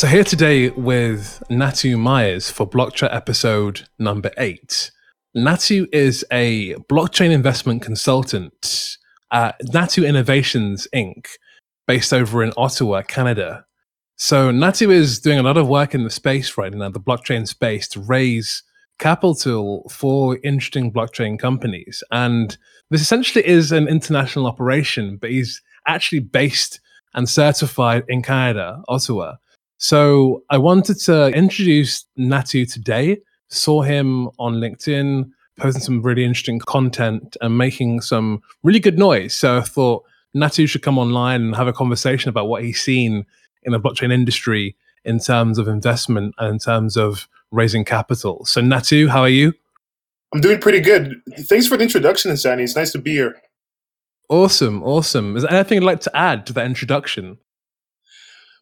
So, here today with Natu Myers for Blockchat episode number eight. Natu is a blockchain investment consultant at Natu Innovations Inc., based over in Ottawa, Canada. So, Natu is doing a lot of work in the space right now, the blockchain space, to raise capital for interesting blockchain companies. And this essentially is an international operation, but he's actually based and certified in Canada, Ottawa. So I wanted to introduce Natu today. Saw him on LinkedIn posting some really interesting content and making some really good noise. So I thought Natu should come online and have a conversation about what he's seen in the blockchain industry in terms of investment and in terms of raising capital. So Natu, how are you? I'm doing pretty good. Thanks for the introduction, Insani. It's nice to be here. Awesome, awesome. Is there anything you'd like to add to that introduction?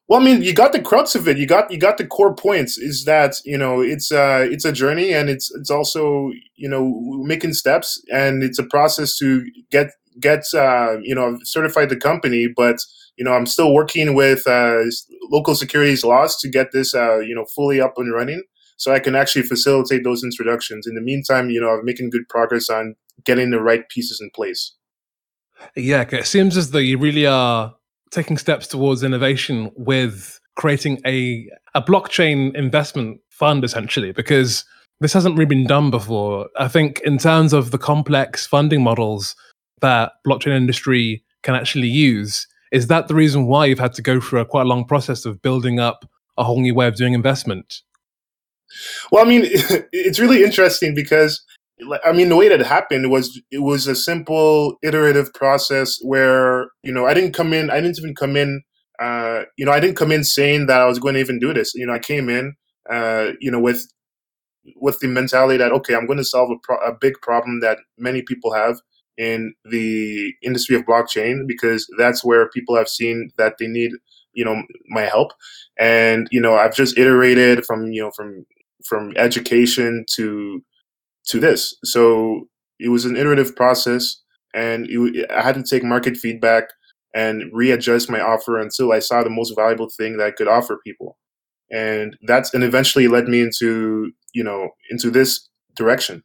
Well, I mean, you got the crux of it. You got you got the core points. Is that you know it's uh it's a journey and it's it's also you know making steps and it's a process to get get uh, you know certified the company, but you know I'm still working with uh, local securities laws to get this uh, you know fully up and running, so I can actually facilitate those introductions. In the meantime, you know I'm making good progress on getting the right pieces in place. Yeah, it seems as though you really are taking steps towards innovation with creating a a blockchain investment fund essentially because this hasn't really been done before. I think in terms of the complex funding models that blockchain industry can actually use, is that the reason why you've had to go through a quite a long process of building up a whole new way of doing investment? Well, I mean, it's really interesting because I mean, the way that it happened was it was a simple iterative process where you know I didn't come in, I didn't even come in, uh, you know, I didn't come in saying that I was going to even do this. You know, I came in, uh, you know, with with the mentality that okay, I'm going to solve a, pro- a big problem that many people have in the industry of blockchain because that's where people have seen that they need you know my help and you know i've just iterated from you know from from education to to this. So it was an iterative process, and it, I had to take market feedback and readjust my offer until I saw the most valuable thing that I could offer people. And that's and eventually led me into you know into this direction.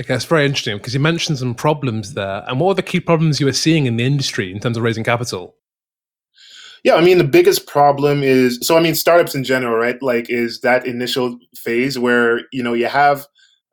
Okay, that's very interesting because you mentioned some problems there. And what are the key problems you were seeing in the industry in terms of raising capital? Yeah, I mean the biggest problem is so I mean startups in general, right? Like is that initial phase where you know you have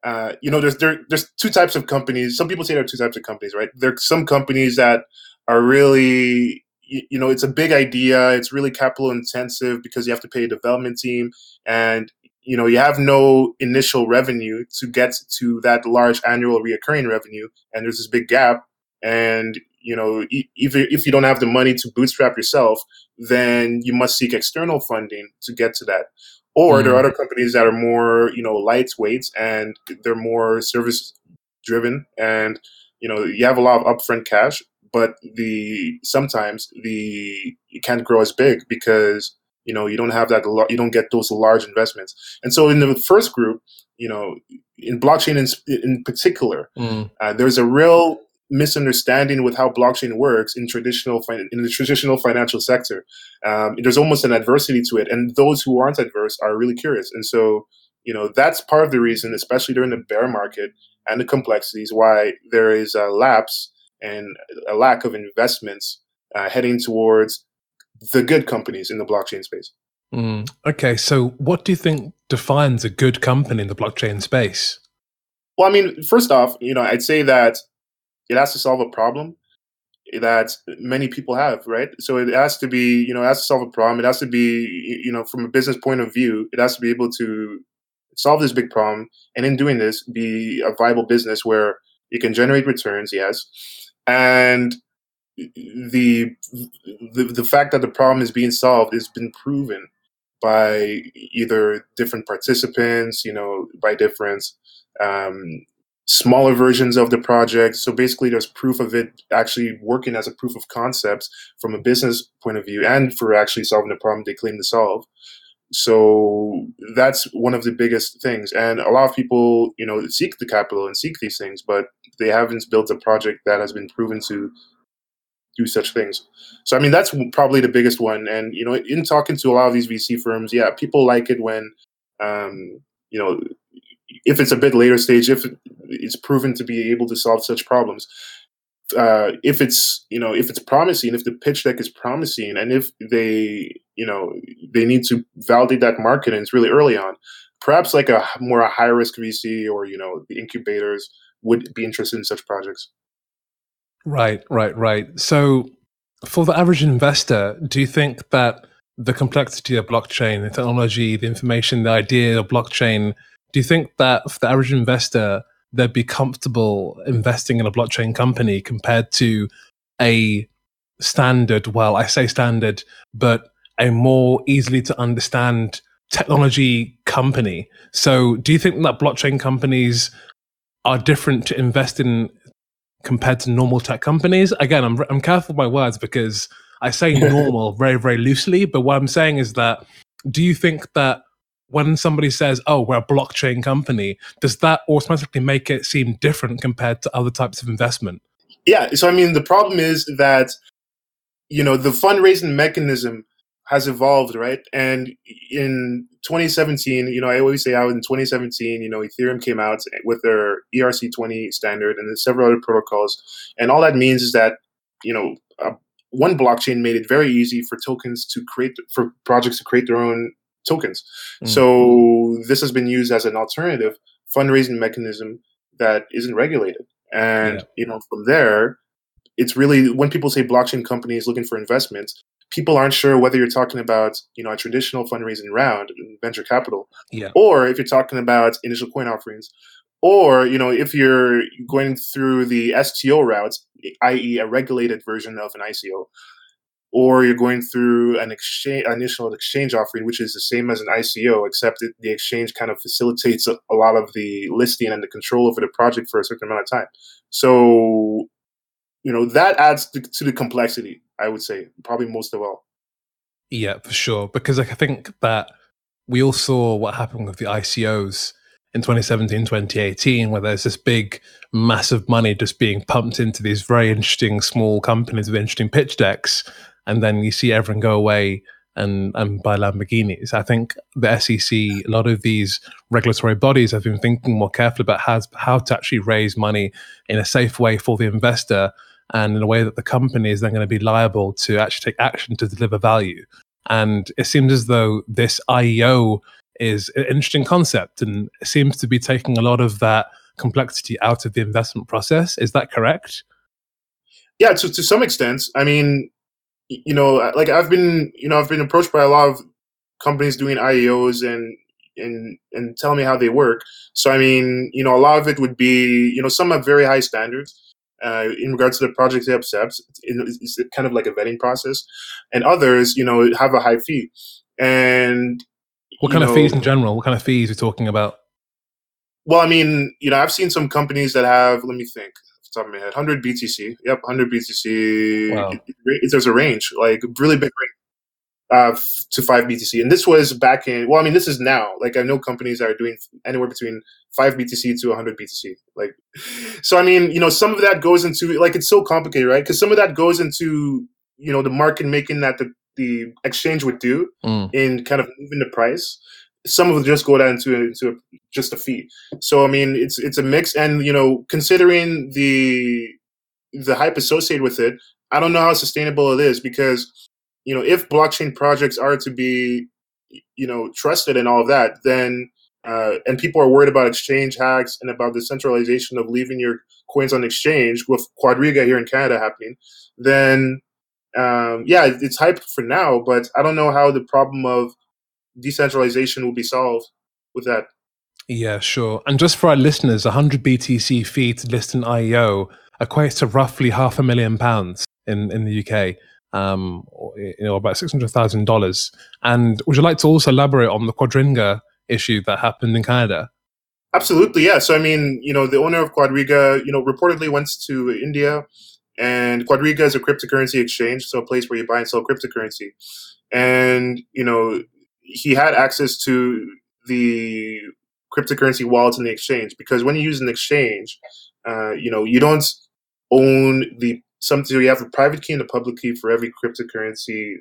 uh, you know, there's there, there's two types of companies. Some people say there are two types of companies, right? There are some companies that are really, you, you know, it's a big idea. It's really capital intensive because you have to pay a development team, and you know, you have no initial revenue to get to that large annual reoccurring revenue, and there's this big gap. And you know, if if you don't have the money to bootstrap yourself, then you must seek external funding to get to that. Or mm. there are mm. other companies that are more, you know, lightweight and they're more service driven and you know, you have a lot of upfront cash, but the sometimes the you can't grow as big because you know you don't have that you don't get those large investments and so in the first group you know in blockchain in, in particular mm. uh, there's a real misunderstanding with how blockchain works in traditional in the traditional financial sector. Um, there's almost an adversity to it, and those who aren't adverse are really curious. And so, you know, that's part of the reason, especially during the bear market and the complexities, why there is a lapse and a lack of investments uh, heading towards the good companies in the blockchain space. Mm. Okay, so what do you think defines a good company in the blockchain space? Well, I mean, first off, you know, I'd say that it has to solve a problem that many people have, right? So it has to be, you know, it has to solve a problem. It has to be, you know, from a business point of view, it has to be able to solve this big problem, and in doing this, be a viable business where it can generate returns, yes, and the the, the fact that the problem is being solved has been proven by either different participants, you know, by different um, smaller versions of the project. So basically, there's proof of it actually working as a proof of concept from a business point of view and for actually solving the problem they claim to solve. So that's one of the biggest things. And a lot of people, you know, seek the capital and seek these things, but they haven't built a project that has been proven to do such things. So I mean that's probably the biggest one. And you know, in talking to a lot of these VC firms, yeah, people like it when um, you know if it's a bit later stage, if it's proven to be able to solve such problems. Uh, if it's you know if it's promising, if the pitch deck is promising, and if they you know they need to validate that market and it's really early on, perhaps like a more a high risk VC or you know the incubators would be interested in such projects. Right, right, right. So, for the average investor, do you think that the complexity of blockchain, the technology, the information, the idea of blockchain, do you think that for the average investor, they'd be comfortable investing in a blockchain company compared to a standard, well, I say standard, but a more easily to understand technology company? So, do you think that blockchain companies are different to invest in compared to normal tech companies. Again, I'm I'm careful with my words because I say normal very very loosely, but what I'm saying is that do you think that when somebody says, "Oh, we're a blockchain company," does that automatically make it seem different compared to other types of investment? Yeah, so I mean the problem is that you know the fundraising mechanism has evolved, right? And in 2017, you know, I always say out in 2017, you know, Ethereum came out with their ERC20 standard and then several other protocols. And all that means is that, you know, uh, one blockchain made it very easy for tokens to create, for projects to create their own tokens. Mm. So this has been used as an alternative fundraising mechanism that isn't regulated. And, yeah. you know, from there, it's really when people say blockchain companies looking for investments, people aren't sure whether you're talking about you know a traditional fundraising round venture capital yeah. or if you're talking about initial coin offerings or you know if you're going through the sto routes, i.e a regulated version of an ico or you're going through an exchange initial exchange offering which is the same as an ico except that the exchange kind of facilitates a, a lot of the listing and the control over the project for a certain amount of time so you know that adds to, to the complexity I would say probably most of all. Yeah, for sure. Because I think that we all saw what happened with the ICOs in 2017, 2018, where there's this big, massive money just being pumped into these very interesting small companies with interesting pitch decks. And then you see everyone go away and, and buy Lamborghinis. I think the SEC, a lot of these regulatory bodies have been thinking more carefully about how, how to actually raise money in a safe way for the investor and in a way that the company is then going to be liable to actually take action to deliver value. And it seems as though this IEO is an interesting concept and seems to be taking a lot of that complexity out of the investment process. Is that correct? Yeah, to, to some extent. I mean, you know, like I've been, you know, I've been approached by a lot of companies doing IEOs and and and tell me how they work. So I mean, you know, a lot of it would be, you know, some have very high standards uh, in regards to the projects they accept. It's, kind of like a vetting process, and others, you know, have a high fee. And what kind know, of fees in general? What kind of fees are we talking about? Well, I mean, you know, I've seen some companies that have. Let me think. Top of my head, 100 BTC. Yep, 100 BTC. Wow. It, it, there's a range, like really big range uh, to five BTC. And this was back in, well, I mean, this is now. Like, I know companies that are doing anywhere between five BTC to 100 BTC. Like, so I mean, you know, some of that goes into, like, it's so complicated, right? Because some of that goes into, you know, the market making that the, the exchange would do mm. in kind of moving the price. Some of them just go down into, into just a fee. So, I mean, it's, it's a mix. And, you know, considering the, the hype associated with it, I don't know how sustainable it is because you know, if blockchain projects are to be, you know, trusted and all of that, then uh, and people are worried about exchange hacks and about the centralization of leaving your coins on exchange with Quadriga here in Canada happening, then um, yeah, it's hype for now. But I don't know how the problem of decentralization will be solved with that. Yeah, sure. And just for our listeners, 100 BTC fee to list an IEO equates to roughly half a million pounds in, in the UK um, you know, about six hundred thousand dollars. And would you like to also elaborate on the Quadriga issue that happened in Canada? Absolutely, yeah. So I mean, you know, the owner of Quadriga, you know, reportedly went to India, and Quadriga is a cryptocurrency exchange, so a place where you buy and sell cryptocurrency. And you know, he had access to the cryptocurrency wallets in the exchange because when you use an exchange, uh, you know, you don't own the something. So you have a private key and a public key for every cryptocurrency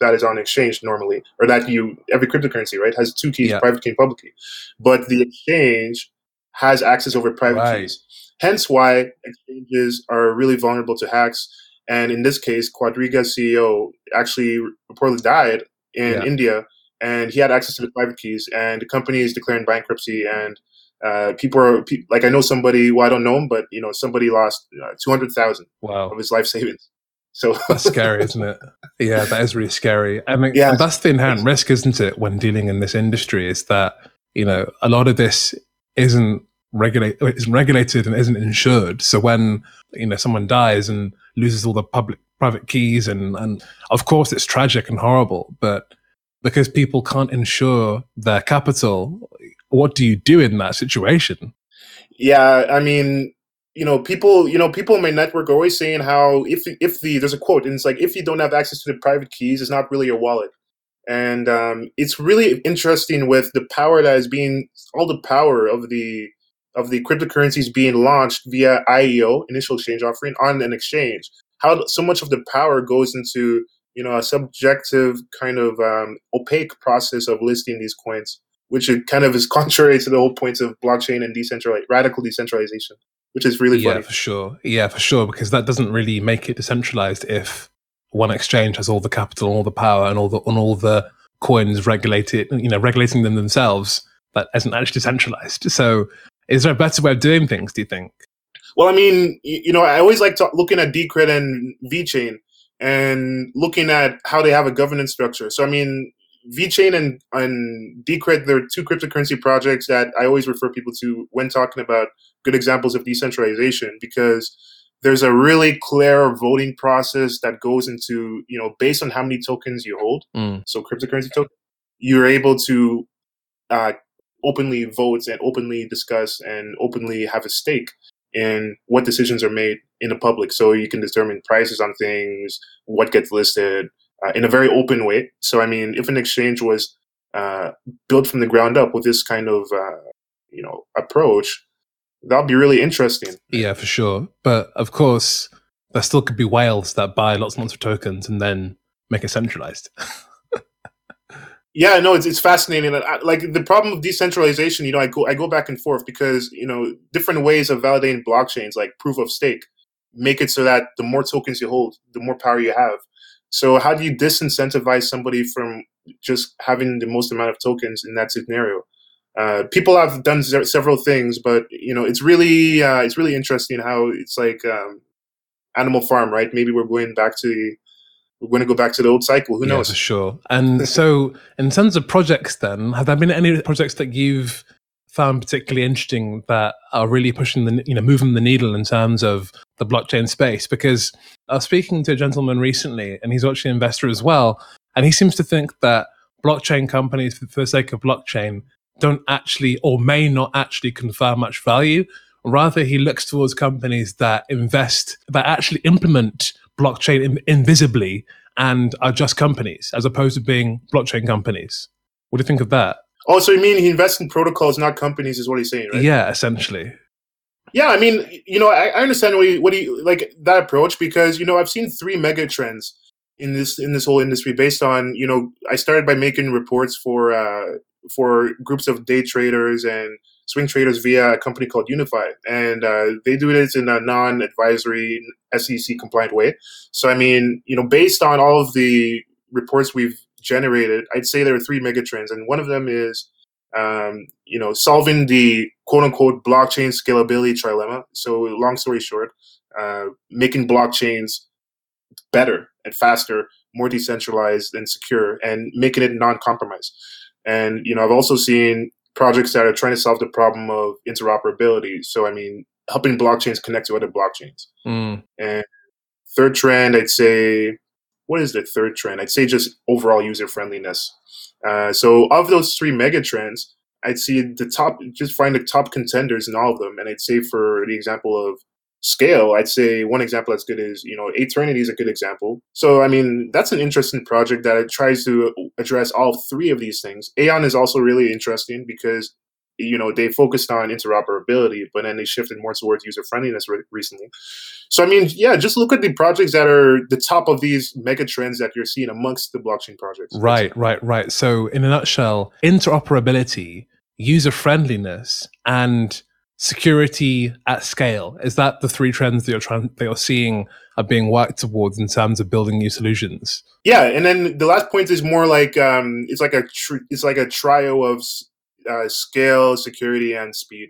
that is on exchange normally, or that you every cryptocurrency right has two keys, Yeah. private key and public key. But the exchange has access over private Right. keys. Hence why exchanges are really vulnerable to hacks. And in this case, Quadriga's CEO actually reportedly died in Yeah. India, and he had access to the private keys. And the company is declaring bankruptcy. And uh, people are pe- like, I know somebody. Well, I don't know him, but you know, somebody lost uh, two hundred thousand Wow. of his life savings. So That's scary, isn't it? Yeah, that is really scary. I mean, Yeah. that's the inherent risk, isn't it, when dealing in this industry? Is that you know a lot of this isn't regulate isn't regulated and isn't insured. So when you know someone dies and loses all the public private keys, and and of course it's tragic and horrible, but because people can't insure their capital, what do you do in that situation? Yeah, I mean, you know, people, you know, people in my network are always saying how if if the there's a quote and it's like if you don't have access to the private keys, it's not really your wallet. And um, it's really interesting with the power that is being all the power of the of the cryptocurrencies being launched via IEO, initial exchange offering, on an exchange. How so much of the power goes into you know a subjective kind of um, opaque process of listing these coins which it kind of is contrary to the whole points of blockchain and decentralized radical decentralization, which is really yeah, funny. for sure. Yeah, for sure, because that doesn't really make it decentralized if one exchange has all the capital, and all the power, and all the and all the coins regulated, you know, regulating them themselves. That isn't actually decentralized. So, is there a better way of doing things? Do you think? Well, I mean, y- you know, I always like to, looking at Decred and VeChain and looking at how they have a governance structure. So, I mean, VeChain and, and Decred, they're two cryptocurrency projects that I always refer people to when talking about good examples of decentralization because there's a really clear voting process that goes into, you know, based on how many tokens you hold. Mm. so cryptocurrency token, you're able to uh, openly vote and openly discuss and openly have a stake in what decisions are made in the public. So you can determine prices on things, what gets listed uh, in a very open way. So I mean, if an exchange was uh, built from the ground up with this kind of uh, you know approach, that'd be really interesting. Yeah, for sure. But of course, there still could be whales that buy lots and lots of tokens and then make it centralized. Yeah, no, it's it's fascinating. I, like the problem of decentralization, you know, I go I go back and forth because you know different ways of validating blockchains, like proof of stake, make it so that the more tokens you hold, the more power you have. So how do you disincentivize somebody from just having the most amount of tokens in that scenario? Uh, people have done se- several things, but you know, it's really uh, it's really interesting how it's like um, Animal Farm, right? Maybe we're going back to the, we're going to go back to the old cycle. Who yeah, knows? for sure. And so, in terms of projects, then, have there been any projects that you've found particularly interesting that are really pushing the, you know, moving the needle in terms of the blockchain space? Because I was speaking to a gentleman recently, and he's actually an investor as well, and he seems to think that blockchain companies, for the sake of blockchain, don't actually or may not actually confer much value. Rather, he looks towards companies that invest, that actually implement blockchain in, invisibly and are just companies as opposed to being blockchain companies. What do you think of that? Oh, so you mean he invests in protocols, not companies, is what he's saying, right? Yeah, essentially. Yeah, I mean, you know, I, I understand what you, what you like that approach because you know I've seen three mega trends in this in this whole industry based on you know I started by making reports for uh, for groups of day traders and swing traders via a company called Unify, and uh, they do this in a non-advisory SEC compliant way. So I mean, you know, based on all of the reports we've generated, I'd say there are three mega trends, and one of them is um, you know, solving the quote unquote blockchain scalability trilemma. So, long story short, uh, making blockchains better and faster, more decentralized and secure, and making it non compromise. And, you know, I've also seen projects that are trying to solve the problem of interoperability. So, I mean, helping blockchains connect to other blockchains. Mm. And third trend, I'd say, what is the third trend? I'd say just overall user friendliness. Uh, so of those three mega trends, I'd see the top, just find the top contenders in all of them. And I'd say for the example of scale, I'd say one example that's good is, you know, Aeternity is a good example. So, I mean, that's an interesting project that tries to address all three of these things. Aion is also really interesting because you know they focused on interoperability, but then they shifted more towards user friendliness re- recently. So I mean, yeah, just look at the projects that are the top of these mega trends that you're seeing amongst the blockchain projects. Right, right, right. So in a nutshell, interoperability, user friendliness, and security at scale is that the three trends that you're trying that you're seeing are being worked towards in terms of building new solutions yeah and then the last point is more like um it's like a tr- it's like a trio of uh, scale security and speed.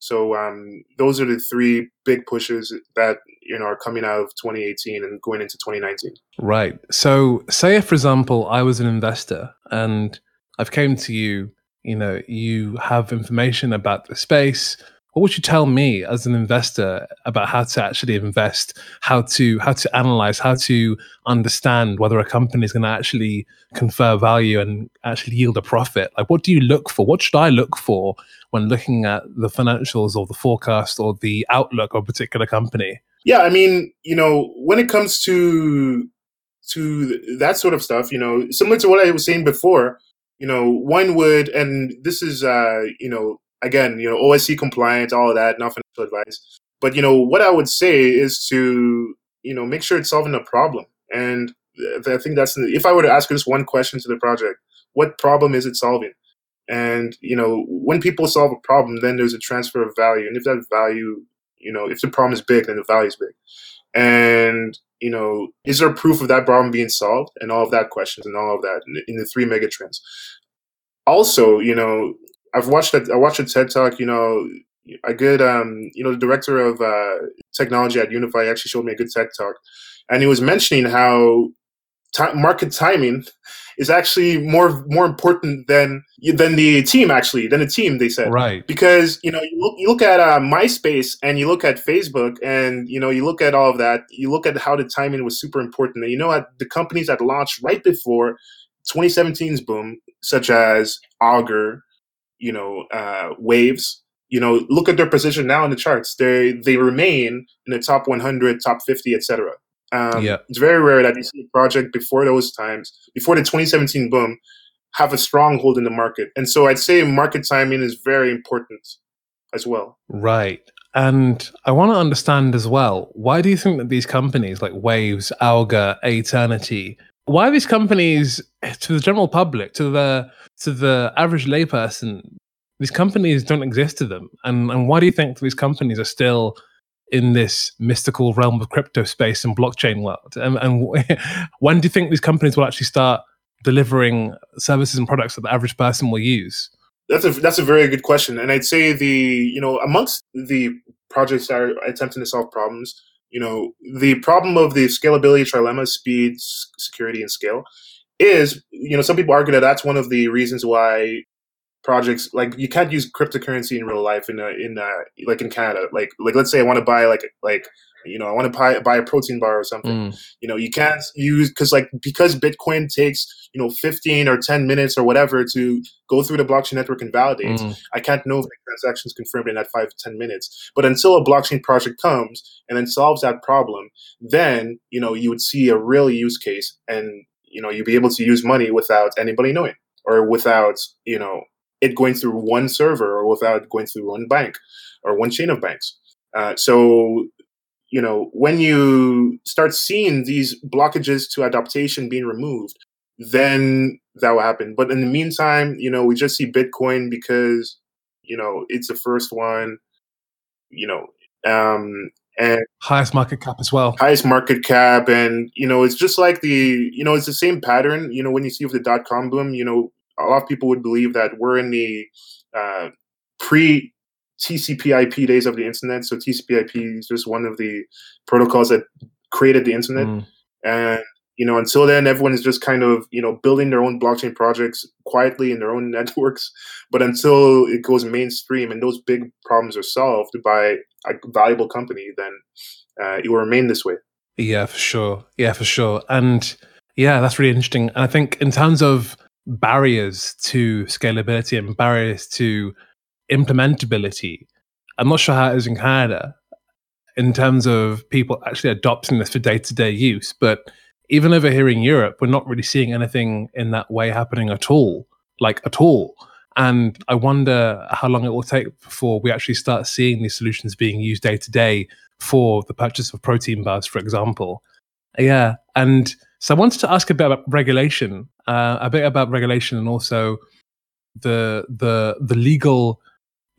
So um those are the three big pushes that you know are coming out of 2018 and going into 2019 right. So say for example i was an investor and i've came to you you know you have information about the space what would you tell me as an investor about how to actually invest how to how to analyze how to understand whether a company is going to actually confer value and actually yield a profit? Like what do you look for? What should i look for when looking at the financials or the forecast or the outlook of a particular company? Yeah i mean you know when it comes to to that sort of stuff you know similar to what i was saying before you know one would and this is uh you know again, you know, OSC compliant, all of that, not financial advice. But you know, what I would say is to you know make sure it's solving a problem. And I think that's if I were to ask this one question to the project, what problem is it solving? And you know, when people solve a problem, then there's a transfer of value. And if that value, you know, if the problem is big, then the value is big. And you know, is there proof of that problem being solved? And all of that questions and all of that in the, in the three megatrends. Also, you know, I've watched that. I watched a TED talk. You know, a good um, you know, the director of uh, technology at Unify actually showed me a good TED talk, and he was mentioning how t- market timing is actually more more important than than the team actually than the team they said right because you know you look you look at uh, MySpace and you look at Facebook and you know you look at all of that you look at how the timing was super important and you know at the companies that launched right before 2017's boom such as Augur you know, uh, waves. You know, look at their position now in the charts. They they remain in the top 100, top 50, etc. Um, yeah. It's very rare that you see a project before those times, before the 2017 boom, have a stronghold in the market. And so I'd say market timing is very important as well. Right. And I want to understand as well, why do you think that these companies like Waves, Augur, Aeternity, why are these companies to the general public, to the to the average layperson, these companies don't exist to them. And and why do you think these companies are still in this mystical realm of crypto space and blockchain world? And, and when do you think these companies will actually start delivering services and products that the average person will use? That's a that's a very good question, and I'd say the you know amongst the projects that are attempting to solve problems, you know the problem of the scalability trilemma, speed, security, and scale is you know some people argue that that's one of the reasons why projects like you can't use cryptocurrency in real life in a, in a, like in Canada. Like like let's say I want to buy like like you know I want to buy buy a protein bar or something mm. you know you can't use because like because Bitcoin takes you know 15 or 10 minutes or whatever to go through the blockchain network and validate mm. I can't know if the transaction is confirmed in that five to 10 minutes but until a blockchain project comes and then solves that problem then you know you would see a real use case and you know you'd be able to use money without anybody knowing or without you know it going through one server or without going through one bank or one chain of banks uh, so you know when you start seeing these blockages to adaptation being removed then that will happen. But in the meantime you know we just see bitcoin because you know it's the first one you know um and highest market cap as well. Highest market cap and you know it's just like the you know it's the same pattern you know when you see with the dot com boom you know a lot of people would believe that we're in the uh, pre TCP/IP days of the internet. So TCP/IP is just one of the protocols that created the internet, mm. and you know until then everyone is just kind of you know building their own blockchain projects quietly in their own networks. But until it goes mainstream and those big problems are solved by a valuable company, then uh, it will remain this way. Yeah, for sure. Yeah, for sure. And yeah, that's really interesting. And I think in terms of barriers to scalability and barriers to implementability, I'm not sure how it is in Canada in terms of people actually adopting this for day to day use. But even over here in Europe, we're not really seeing anything in that way happening at all, like at all. And I wonder how long it will take before we actually start seeing these solutions being used day to day for the purchase of protein bars, for example. Yeah. And so I wanted to ask a bit about regulation, uh, a bit about regulation and also the the the legal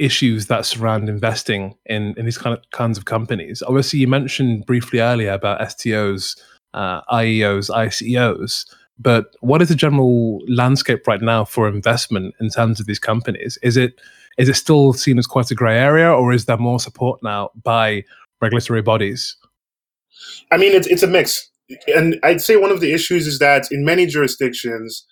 issues that surround investing in in these kind of kinds of companies. Obviously, you mentioned briefly earlier about STOs, uh, IEOs, ICOs. But what is the general landscape right now for investment in terms of these companies? Is it is it still seen as quite a grey area, or is there more support now by regulatory bodies? I mean, it's it's a mix, and I'd say one of the issues is that in many jurisdictions,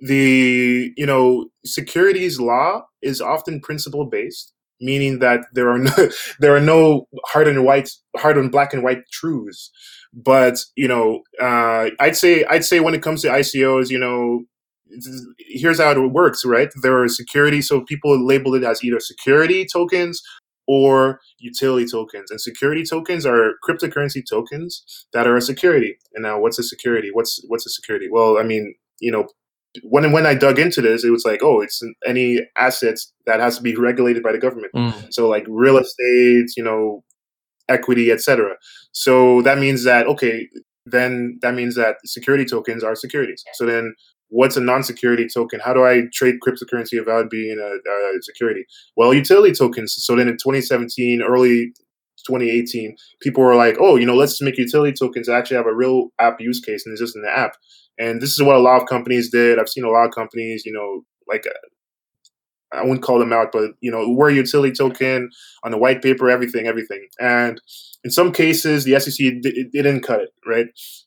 the you know securities law is often principle based, meaning that there are no there are no hard and white hard and black and white truths. But you know, uh, I'd say I'd say when it comes to ICOs, you know, here's how it works, right? There are security, so people label it as either security tokens or utility tokens. And security tokens are cryptocurrency tokens that are a security. And now, what's a security? What's what's a security? Well, I mean, you know, when when I dug into this, it was like, oh, it's any assets that has to be regulated by the government. Mm. So like real estate, you know, equity, etc. So that means that okay, then that means that security tokens are securities. So then what's a non-security token? How do I trade cryptocurrency without being a, a security? Well, utility tokens. So then in 2017, early 2018, people were like, oh, you know, let's make utility tokens actually have a real app use case and it's just in the app. And this is what a lot of companies did. I've seen a lot of companies, you know, like I wouldn't call them out, but you know, where utility token on the white paper, everything, everything. And in some cases, the SEC d- didn't cut it, right?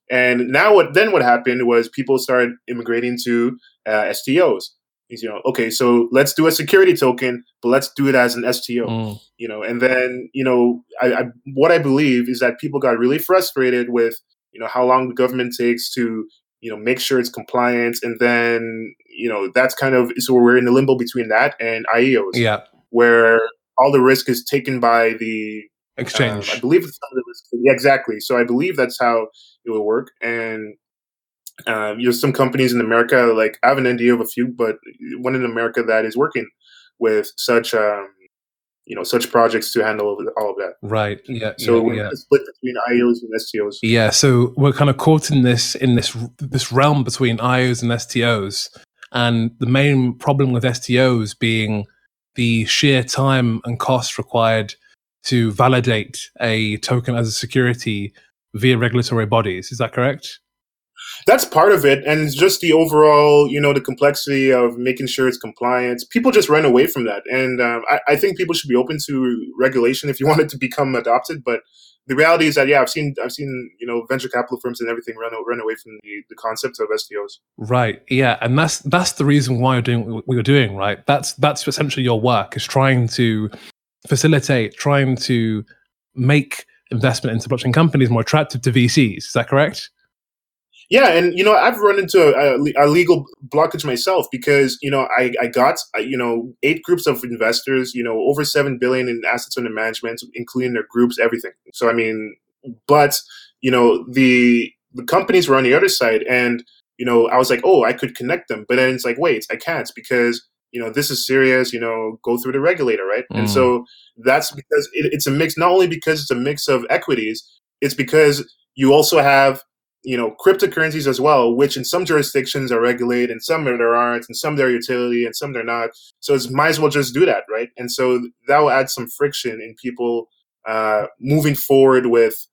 And now, what then? What happened was people started immigrating to uh, STOs. You know, okay, so let's do a security token, but let's do it as an STO. Mm. You know, and then you know, I, I what I believe is that people got really frustrated with you know how long the government takes to you know make sure it's compliant and then you know that's kind of so we're in the limbo between that and IEOs yeah. where all the risk is taken by the exchange. Um, I believe it's the risk. Yeah, exactly. So I believe that's how it will work and um, you know some companies in America like I have an NDA of a few but one in America that is working with such um, you know such projects to handle all of that. Right. Mm-hmm. Yeah. So yeah, yeah. split between IEOs and STOs. Yeah. So we're kind of caught in this in this this realm between IEOs and STOs, and the main problem with STOs being the sheer time and cost required to validate a token as a security via regulatory bodies. Is that correct? That's part of it and it's just the overall you know the complexity of making sure it's compliant. People just run away from that and um, I, I, think people should be open to regulation if you want it to become adopted but the reality is that yeah i've seen i've seen you know venture capital firms and everything run, run away from the, the concept of stos right yeah and that's that's the reason why you're doing what you're doing right? That's that's essentially your work is trying to facilitate trying to make investment into blockchain companies more attractive to vcs is that correct yeah, and you know, I've run into a, a, legal blockage myself because you know I, I got you know eight groups of investors, you know, over seven billion in assets under management, including their groups, everything. So I mean, but you know the the companies were on the other side, and you know I was like, oh, I could connect them, but then it's like, wait, I can't because you know this is serious. You know, go through the regulator, right? Mm. And so that's because it, it's a mix. Not only because it's a mix of equities, it's because you also have you know cryptocurrencies as well which in some jurisdictions are regulated and some there aren't and some they're utility and some they're not. So it's might as well just do that right? And so that will add some friction in people uh, moving forward with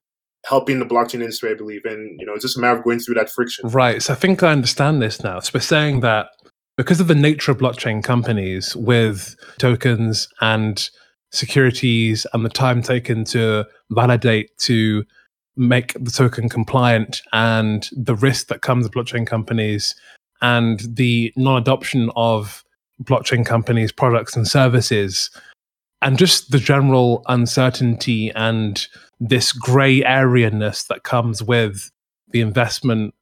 helping the blockchain industry i believe. And you know it's just a matter of going through that friction. Right. So i think i understand this now. So we're saying that because of the nature of blockchain companies with tokens and securities and the time taken to validate to make the token compliant and the risk that comes with blockchain companies and the non-adoption of blockchain companies products and services and just the general uncertainty and this gray area-ness that comes with the investment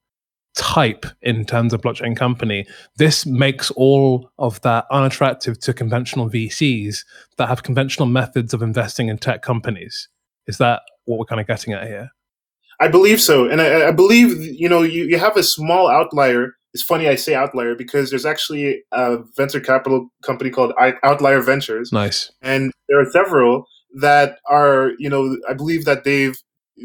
type in terms of blockchain company this makes all of that unattractive to conventional vcs that have conventional methods of investing in tech companies. Is that what we're kind of getting at here I believe so, and I, I, believe you know you, you have a small outlier it's funny I say outlier because there's actually a venture capital company called Outlier Ventures. Nice. And there are several that are, you know, I believe that they've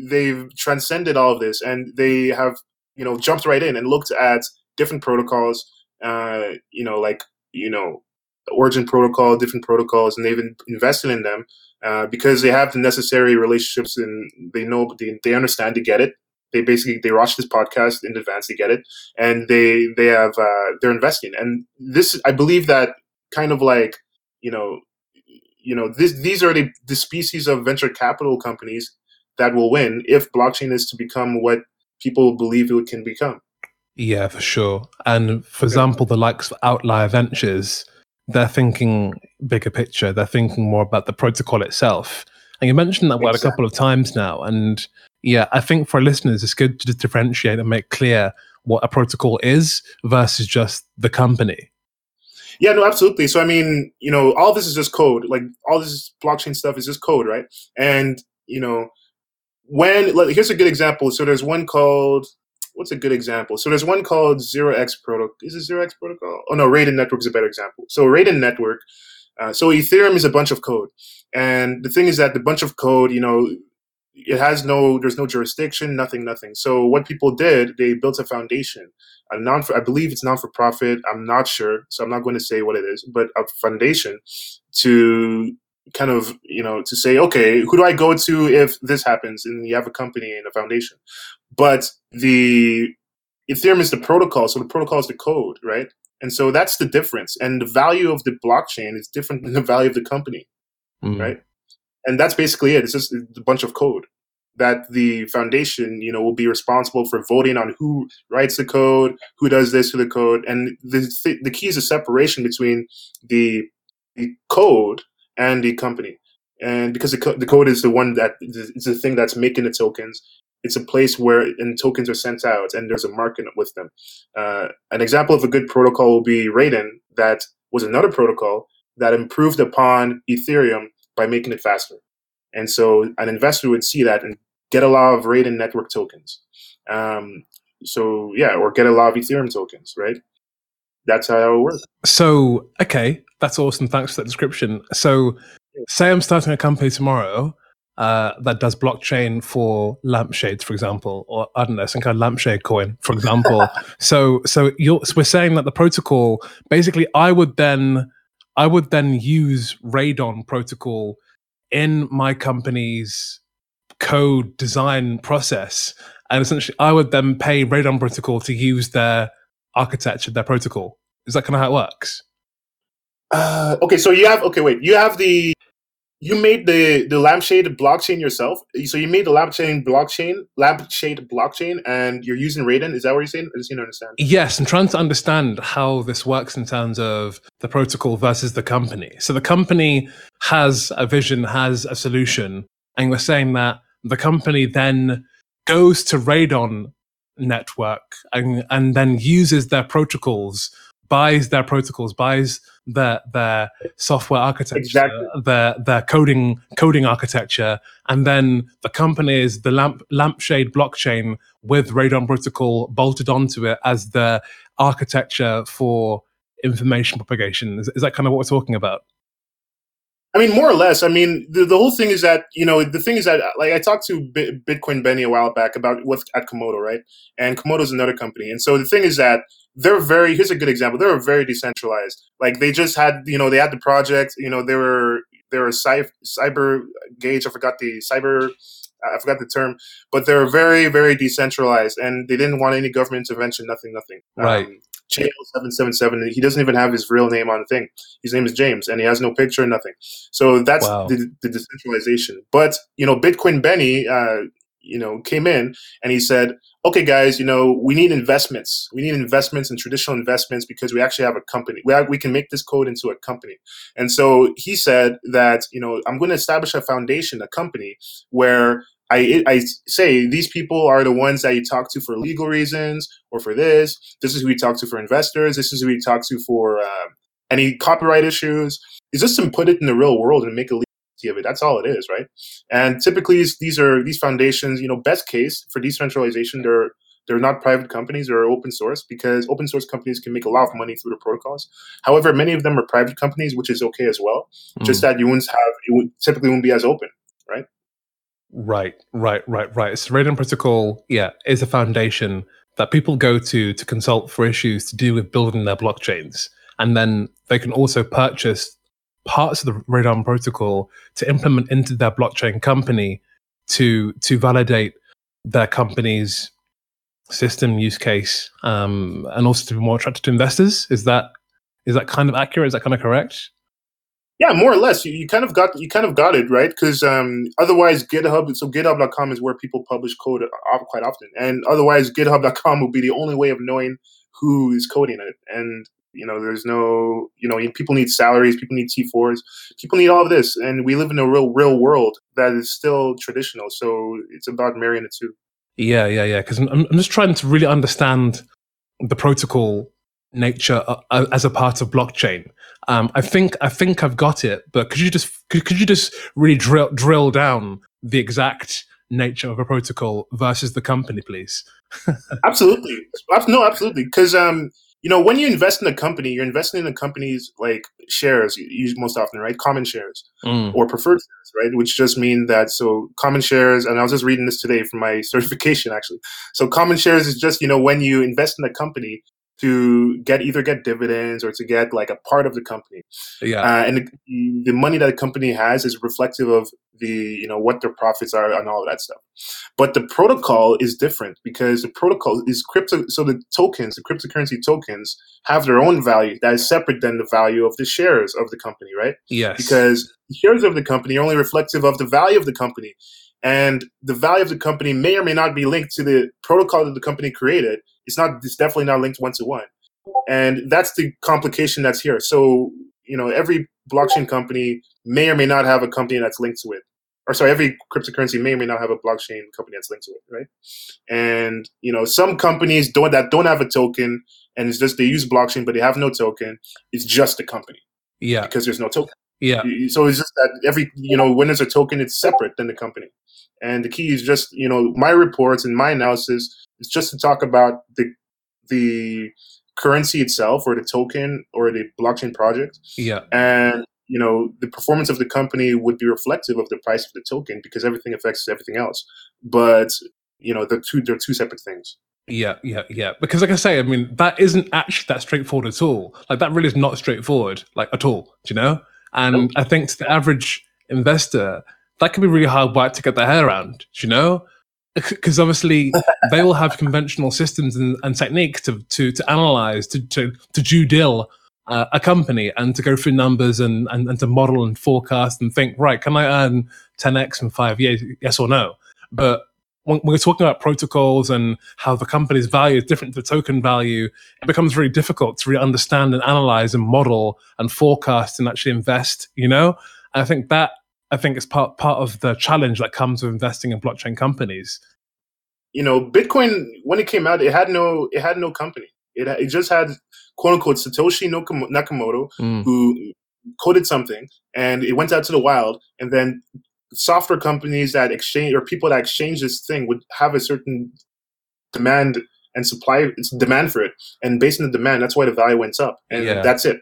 they've transcended all of this and they have, you know, jumped right in and looked at different protocols, uh, you know, like, you know, origin protocol, different protocols, and they've invested in them uh, because they have the necessary relationships and they know they, they understand to get it. They basically they watch this podcast in advance to get it and they they have uh, they're investing. And this i believe that kind of like you know you know this these are the, the species of venture capital companies that will win if blockchain is to become what people believe it can become. Yeah for sure. And for example the likes of outlier ventures they're thinking bigger picture they're thinking more about the protocol itself and you mentioned that word exactly. a couple of times now and yeah, I think for listeners, it's good to differentiate and make clear what a protocol is versus just the company. Yeah, no, absolutely. So, I mean, you know, all this is just code. Like, all this blockchain stuff is just code, right? And, you know, when, like, here's a good example. So, there's one called, what's a good example? So, there's one called Zero X Protocol. Is it Zero X Protocol? Oh, no, Raiden Network is a better example. So, Raiden Network, uh, so Ethereum is a bunch of code. And the thing is that the bunch of code, you know, it has no there's no jurisdiction nothing nothing so what people did they built a foundation a non i believe it's non for profit i'm not sure so i'm not going to say what it is but a foundation to kind of you know to say okay who do i go to if this happens and you have a company and a foundation but the ethereum is the protocol so the protocol is the code right and so that's the difference and the value of the blockchain is different than the value of the company mm. right and that's basically it. It's just a bunch of code that the foundation, you know, will be responsible for voting on who writes the code, who does this to the code, and the the key is a separation between the the code and the company, and because the, co- the code is the one that is the thing that's making the tokens. It's a place where and tokens are sent out, and there's a market with them. Uh, an example of a good protocol will be Raiden, that was another protocol that improved upon Ethereum by making it faster. And so an investor would see that and get a lot of Raiden network tokens. Um, so yeah, or get a lot of Ethereum tokens, right? That's how it works. So okay, that's awesome. Thanks for that description. So say I'm starting a company tomorrow uh, that does blockchain for lampshades, for example, or I don't know, some kind of lampshade coin, for example. so so you're so we're saying that the protocol basically I would then I would then use Raiden protocol in my company's code design process. And essentially, I would then pay Raiden Protocol to use their architecture, their protocol. Is that kind of how it works? Uh, okay, so you have okay, wait, you have the you made the the lampshade blockchain yourself. So you made the lampshade blockchain, lampshade blockchain, and you're using Raiden. Is that what you're saying? I just need to understand. Yes, I'm trying to understand how this works in terms of the protocol versus the company. So the company has a vision, has a solution, and we're saying that the company then goes to Raiden network and and then uses their protocols buys their protocols, buys their their software architecture, exactly. their their coding coding architecture, and then the company is the lamp lampshade blockchain with Raiden protocol bolted onto it as the architecture for information propagation. Is, is that kind of what we're talking about? I mean, more or less. I mean, the, the whole thing is that you know the thing is that like I talked to B- Bitcoin Benny a while back about what's at Komodo, right? And Komodo is another company, and so the thing is that they're very. Here's a good example. They were very decentralized. Like they just had, you know, they had the project. You know, they were they were cyber, cyber gauge. I forgot the cyber. I forgot the term, but they're very, very decentralized, and they didn't want any government intervention. Nothing, nothing. Right. Um, seven seven seven. He doesn't even have his real name on the thing. His name is James, and he has no picture, nothing. So that's wow. the, the, decentralization. But you know, Bitcoin Benny, uh, you know, came in and he said, "Okay, guys, you know, we need investments. We need investments and traditional investments because we actually have a company. We have, we can make this code into a company." And so he said that you know, I'm going to establish a foundation, a company where I, I say these people are the ones that you talk to for legal reasons or for this. This is who we talk to for investors. This is who we talk to for uh, any copyright issues. It's just to put it in the real world and make of it. That's all it is, right? And typically, these are these foundations. You know, best case for decentralization, they're they're not private companies; they're open source because open source companies can make a lot of money through the protocols. However, many of them are private companies, which is okay as well. Mm. Just that you wouldn't have it would typically wouldn't be as open, right? Right, right, right, right. So Raiden Protocol, yeah, is a foundation that people go to to consult for issues to do with building their blockchains, and then they can also purchase parts of the Raiden protocol to implement into their blockchain company to to validate their company's system use case um, and also to be more attractive to investors. Is that is that kind of accurate? Is that kind of correct? Yeah, more or less. You, you kind of got you kind of got it right because um, otherwise GitHub. So GitHub.com is where people publish code quite often, and otherwise GitHub.com will be the only way of knowing who is coding it. And you know, there's no you know people need salaries, people need T4s, people need all of this, and we live in a real real world that is still traditional. So it's about marrying the two. Yeah, yeah, yeah. Because I'm, I'm just trying to really understand the protocol nature uh, uh, as a part of blockchain. Um, I think I think I've got it, but could you just could, could you just really drill drill down the exact nature of a protocol versus the company, please? absolutely, no, absolutely. Because um, you know, when you invest in a company, you're investing in a company's like shares, use most often, right? Common shares mm. or preferred shares, right? Which just mean that so common shares, and I was just reading this today for my certification actually. So common shares is just you know when you invest in a company, to get either get dividends or to get like a part of the company. Yeah, uh, and the, the, money that a company has is reflective of the you know what their profits are and all of that stuff. But the protocol is different because the protocol is crypto. So the tokens, the cryptocurrency tokens, have their own value that is separate than the value of the shares of the company, right? Yes. Because the shares of the company are only reflective of the value of the company. And the value of the company may or may not be linked to the protocol that the company created it's not. It's definitely not linked one to one, and that's the complication that's here. So you know, every blockchain company may or may not have a company that's linked to it. Or sorry, every cryptocurrency may or may not have a blockchain company that's linked to it, right? And you know, some companies don't that don't have a token, and it's just they use blockchain, but they have no token. It's just a company, yeah, because there's no token. Yeah. So it's just that every you know when there's a token, it's separate than the company. And the key is just you know my reports and my analysis it's just to talk about the the currency itself or the token or the blockchain project. Yeah. And you know the performance of the company would be reflective of the price of the token because everything affects everything else. But you know the two they're two separate things. Yeah, yeah, yeah. Because like I say, I mean that isn't actually that straightforward at all. Like that really is not straightforward, like at all. Do you know? And I think to the average investor, that can be really hard work to get their head around. Do you know? because obviously they will have conventional systems and, and techniques to, to, to analyze, to, to, to due dill uh, a company and to go through numbers and, and, and to model and forecast and think, right, can I earn 10x in five years? Yes or no? But when we're talking about protocols and how the company's value is different to the token value, it becomes very difficult to really understand and analyze and model and forecast and actually invest, you know? I think that I think it's part part of the challenge that comes with investing in blockchain companies. You know, Bitcoin when it came out, it had no it had no company. It it just had quote unquote Satoshi Nakamoto mm. who coded something and it went out to the wild, and then software companies that exchange or people that exchange this thing would have a certain demand and supply it's demand for it and based on the demand that's why the value went up and yeah. that's it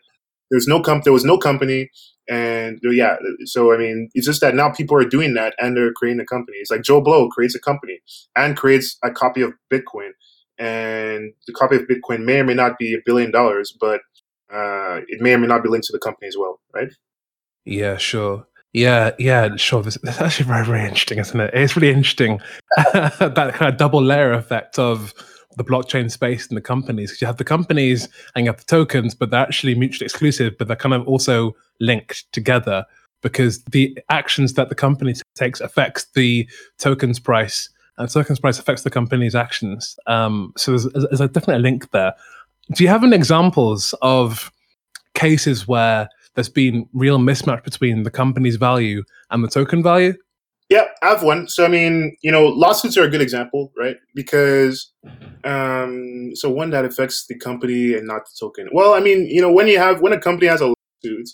there's no comp there was no company and yeah, so I mean, it's just that now people are doing that and they're creating a company. It's like Joe Blow creates a company and creates a copy of Bitcoin, and the copy of Bitcoin may or may not be a billion dollars, but uh, it may or may not be linked to the company as well, right? Yeah, sure. Yeah, yeah, sure. That's actually very, very interesting, isn't it? It's really interesting that kind of double layer effect of the blockchain space and the companies because you have the companies and you have the tokens, but they're actually mutually exclusive, but they're kind of also linked together because the actions that the company takes affects the tokens price and tokens price affects the company's actions. Um, so there's, there's a definitely a link there. Do you have any examples of cases where there's been real mismatch between the company's value and the token value? Yeah, I have one. So I mean, you know, lawsuits are a good example, right? Because um, so one that affects the company and not the token. Well, I mean, you know, when you have when a company has a lawsuit,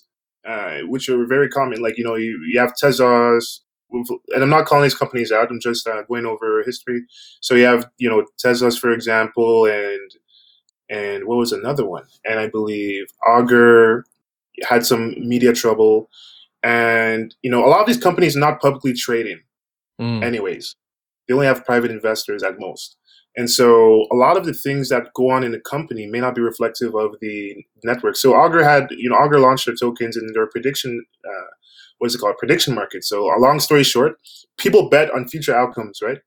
uh, which are very common, like you know, you, you have Tezos, and I'm not calling these companies out. I'm just uh, going over history. So you have, you know, Tezos, for example, and and what was another one? And I believe Augur had some media trouble, and you know, a lot of these companies are not publicly trading, mm. anyways. They only have private investors at most. And so a lot of the things that go on in the company may not be reflective of the network. So Augur had, you know, Augur launched their tokens and their prediction, uh, what is it called? Prediction market. So a long story short, people bet on future outcomes, right?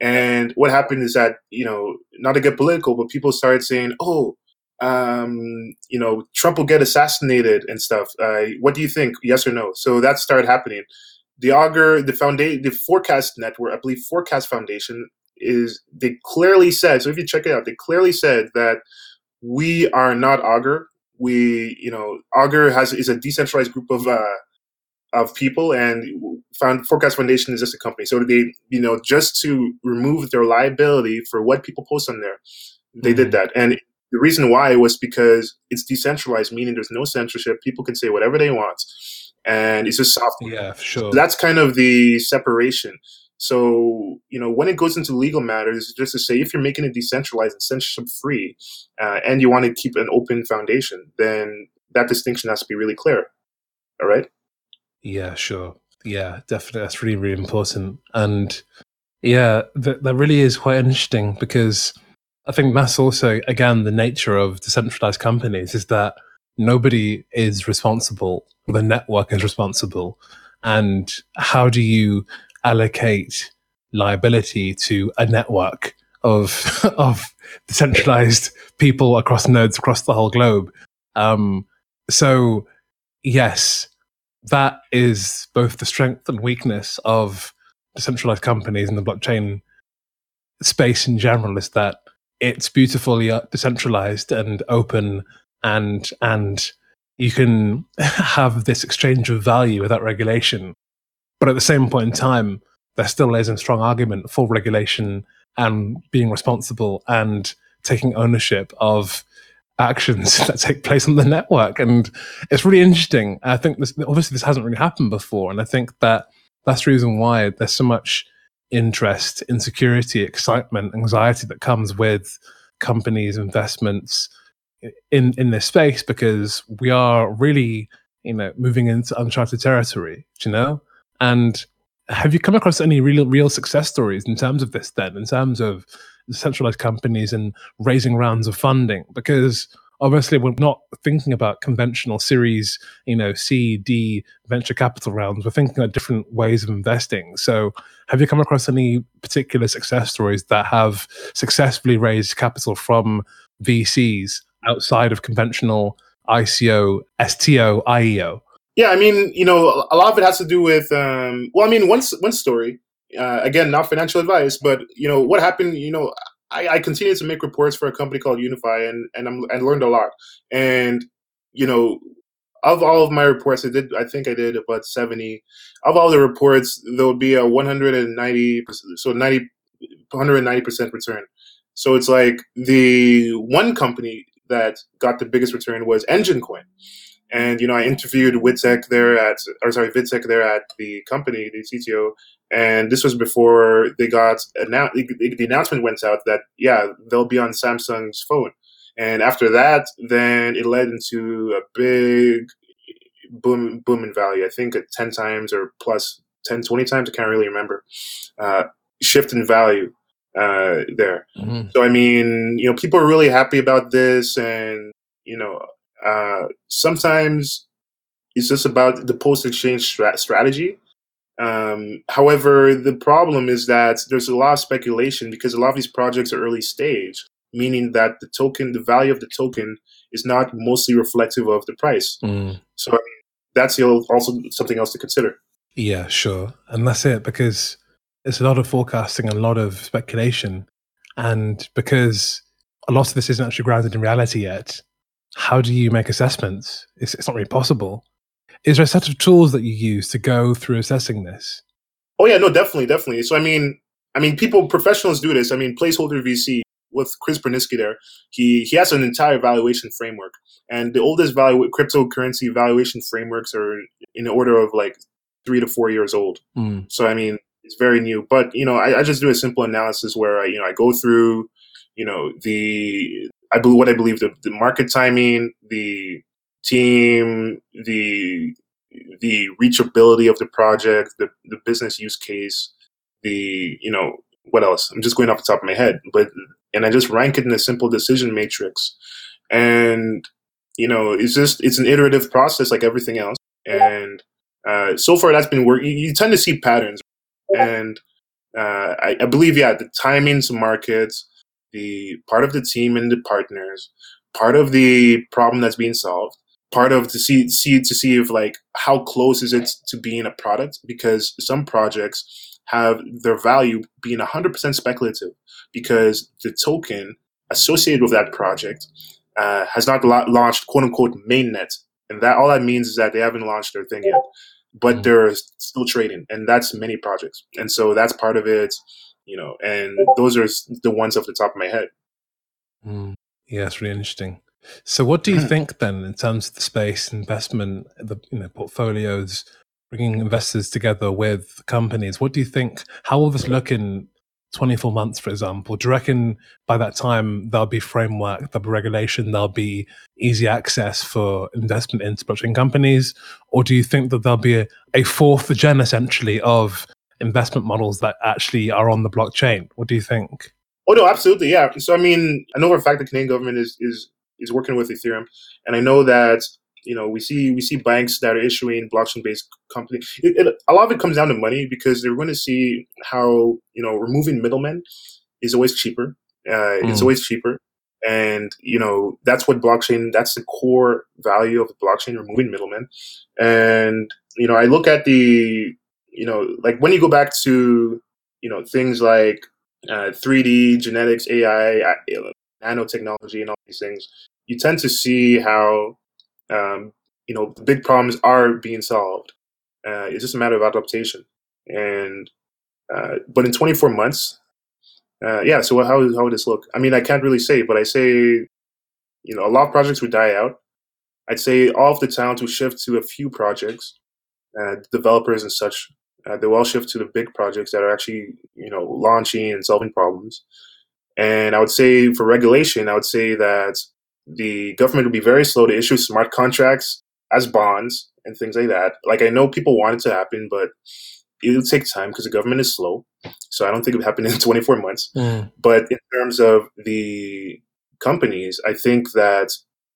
And what happened is that, you know, not to get political, but people started saying, oh, um, you know, Trump will get assassinated and stuff. Uh, what do you think? Yes or no? So that started happening. The Augur, the foundation, the Forecast Network, I believe Forecast Foundation is they clearly said. So if you check it out, they clearly said that we are not Augur. We, you know, Augur has is a decentralized group of uh, of people, and found Forecast Foundation is just a company. So they, you know, just to remove their liability for what people post on there, they mm-hmm. did that. And the reason why was because it's decentralized, meaning there's no censorship. People can say whatever they want, and it's just software. Yeah, sure. So that's kind of the separation. So, you know, when it goes into legal matters, just to say if you're making it decentralized and censorship free uh, and you want to keep an open foundation, then that distinction has to be really clear. All right? Yeah, sure. Yeah, definitely. That's really, really important. And yeah, that, that really is quite interesting because I think that's also, again, the nature of decentralized companies is that nobody is responsible, the network is responsible. And how do you allocate liability to a network of of decentralized people across nodes across the whole globe. Um, so yes, that is both the strength and weakness of decentralized companies in the blockchain space in general. Is that it's beautifully uh, decentralized and open, and and you can have this exchange of value without regulation but at the same point in time, there still is a strong argument for regulation and being responsible and taking ownership of actions that take place on the network. And it's really interesting. I think this, obviously this hasn't really happened before. And I think that that's the reason why there's so much interest, insecurity, excitement, anxiety that comes with companies, investments in, in this space because we are really, you know, moving into uncharted territory, you know? And have you come across any real real success stories in terms of this then, in terms of centralized companies and raising rounds of funding? Because obviously we're not thinking about conventional series, you know, C, D venture capital rounds. We're thinking about different ways of investing. So have you come across any particular success stories that have successfully raised capital from VCs outside of conventional ICO, STO, IEO? Yeah, I mean, you know, a lot of it has to do with. Um, well, I mean, one one story. Uh, again, not financial advice, but you know what happened. You know, I, I continued to make reports for a company called Unify, and and I'm, I learned a lot. And you know, of all of my reports, I did. I think I did about seventy. Of all the reports, there would be a one hundred and ninety. So 90, 190 percent return. So it's like the one company that got the biggest return was Enjin Coin. And you know, I interviewed Witsec there at, or sorry, Vidsec there at the company, the CTO, and this was before they got announced. The announcement went out that yeah, they'll be on Samsung's phone. And after that, then it led into a big boom boom in value. I think at 10 times or plus 10, 20 times. I can't really remember. Uh, shift in value uh, there. Mm-hmm. So I mean, you know, people are really happy about this, and you know, uh, sometimes it's just about the post exchange stra- strategy. Um, however, the problem is that there's a lot of speculation because a lot of these projects are early stage, meaning that the token, the value of the token, is not mostly reflective of the price. Mm. So I mean, that's also something else to consider. Yeah, sure, and that's it because it's a lot of forecasting and a lot of speculation, and because a lot of this isn't actually grounded in reality yet, how do you make assessments? It's, it's not really possible. Is there a set of tools that you use to go through assessing this? Oh yeah, no, definitely, definitely. So I mean, I mean, people, professionals do this. I mean, placeholder VC with Chris Burniske there, he he has an entire valuation framework, and the oldest value cryptocurrency valuation frameworks are in the order of like three to four years old. Mm. So I mean, it's very new. But you know, I, I just do a simple analysis where I, you know I go through, you know, the I believe what I believe the, the market timing, the team, the the reachability of the project, the the business use case, the you know what else? I'm just going off the top of my head, but and I just rank it in a simple decision matrix, and you know it's just it's an iterative process like everything else, and uh, so far that's been working. You tend to see patterns, and uh, I, I believe yeah the timings, markets, the part of the team and the partners, part of the problem that's being solved, part of to see see to see if like how close is it to being a product because some projects have their value being 100% speculative because the token associated with that project uh, has not la- launched quote unquote mainnet. And that all that means is that they haven't launched their thing yet but mm-hmm. they're still trading and that's many projects. And so that's part of it you know and those are the ones off the top of my head mm. yeah it's really interesting so what do you think then in terms of the space investment the you know portfolios bringing investors together with companies what do you think how will this look in 24 months, for example, do you reckon by that time there'll be framework, there'll be regulation, there'll be easy access for investment into blockchain companies? Or do you think that there'll be a, a fourth gen essentially of investment models that actually are on the blockchain? What do you think? Oh no, absolutely, yeah. So I mean, I know for a fact the Canadian government is is is working with Ethereum, and I know that you know we see we see banks that are issuing blockchain based company it, it, a lot of it comes down to money because they're going to see how you know removing middlemen is always cheaper uh, mm. it's always cheaper and you know that's what blockchain that's the core value of blockchain removing middlemen and you know i look at the you know like when you go back to you know things like uh, 3d genetics ai uh, nanotechnology and all these things you tend to see how um, you know, the big problems are being solved. Uh, it's just a matter of adaptation. And uh, but in 24 months, uh, yeah. So how how would this look? I mean, I can't really say, but I say, you know, a lot of projects would die out. I'd say all of the talent would shift to a few projects, uh, developers and such. Uh, they will shift to the big projects that are actually, you know, launching and solving problems. And I would say for regulation, I would say that the government would be very slow to issue smart contracts as bonds and things like that. Like I know people want it to happen, but it'll take time because the government is slow. So I don't think it would happen in 24 months. Mm. But in terms of the companies, I think that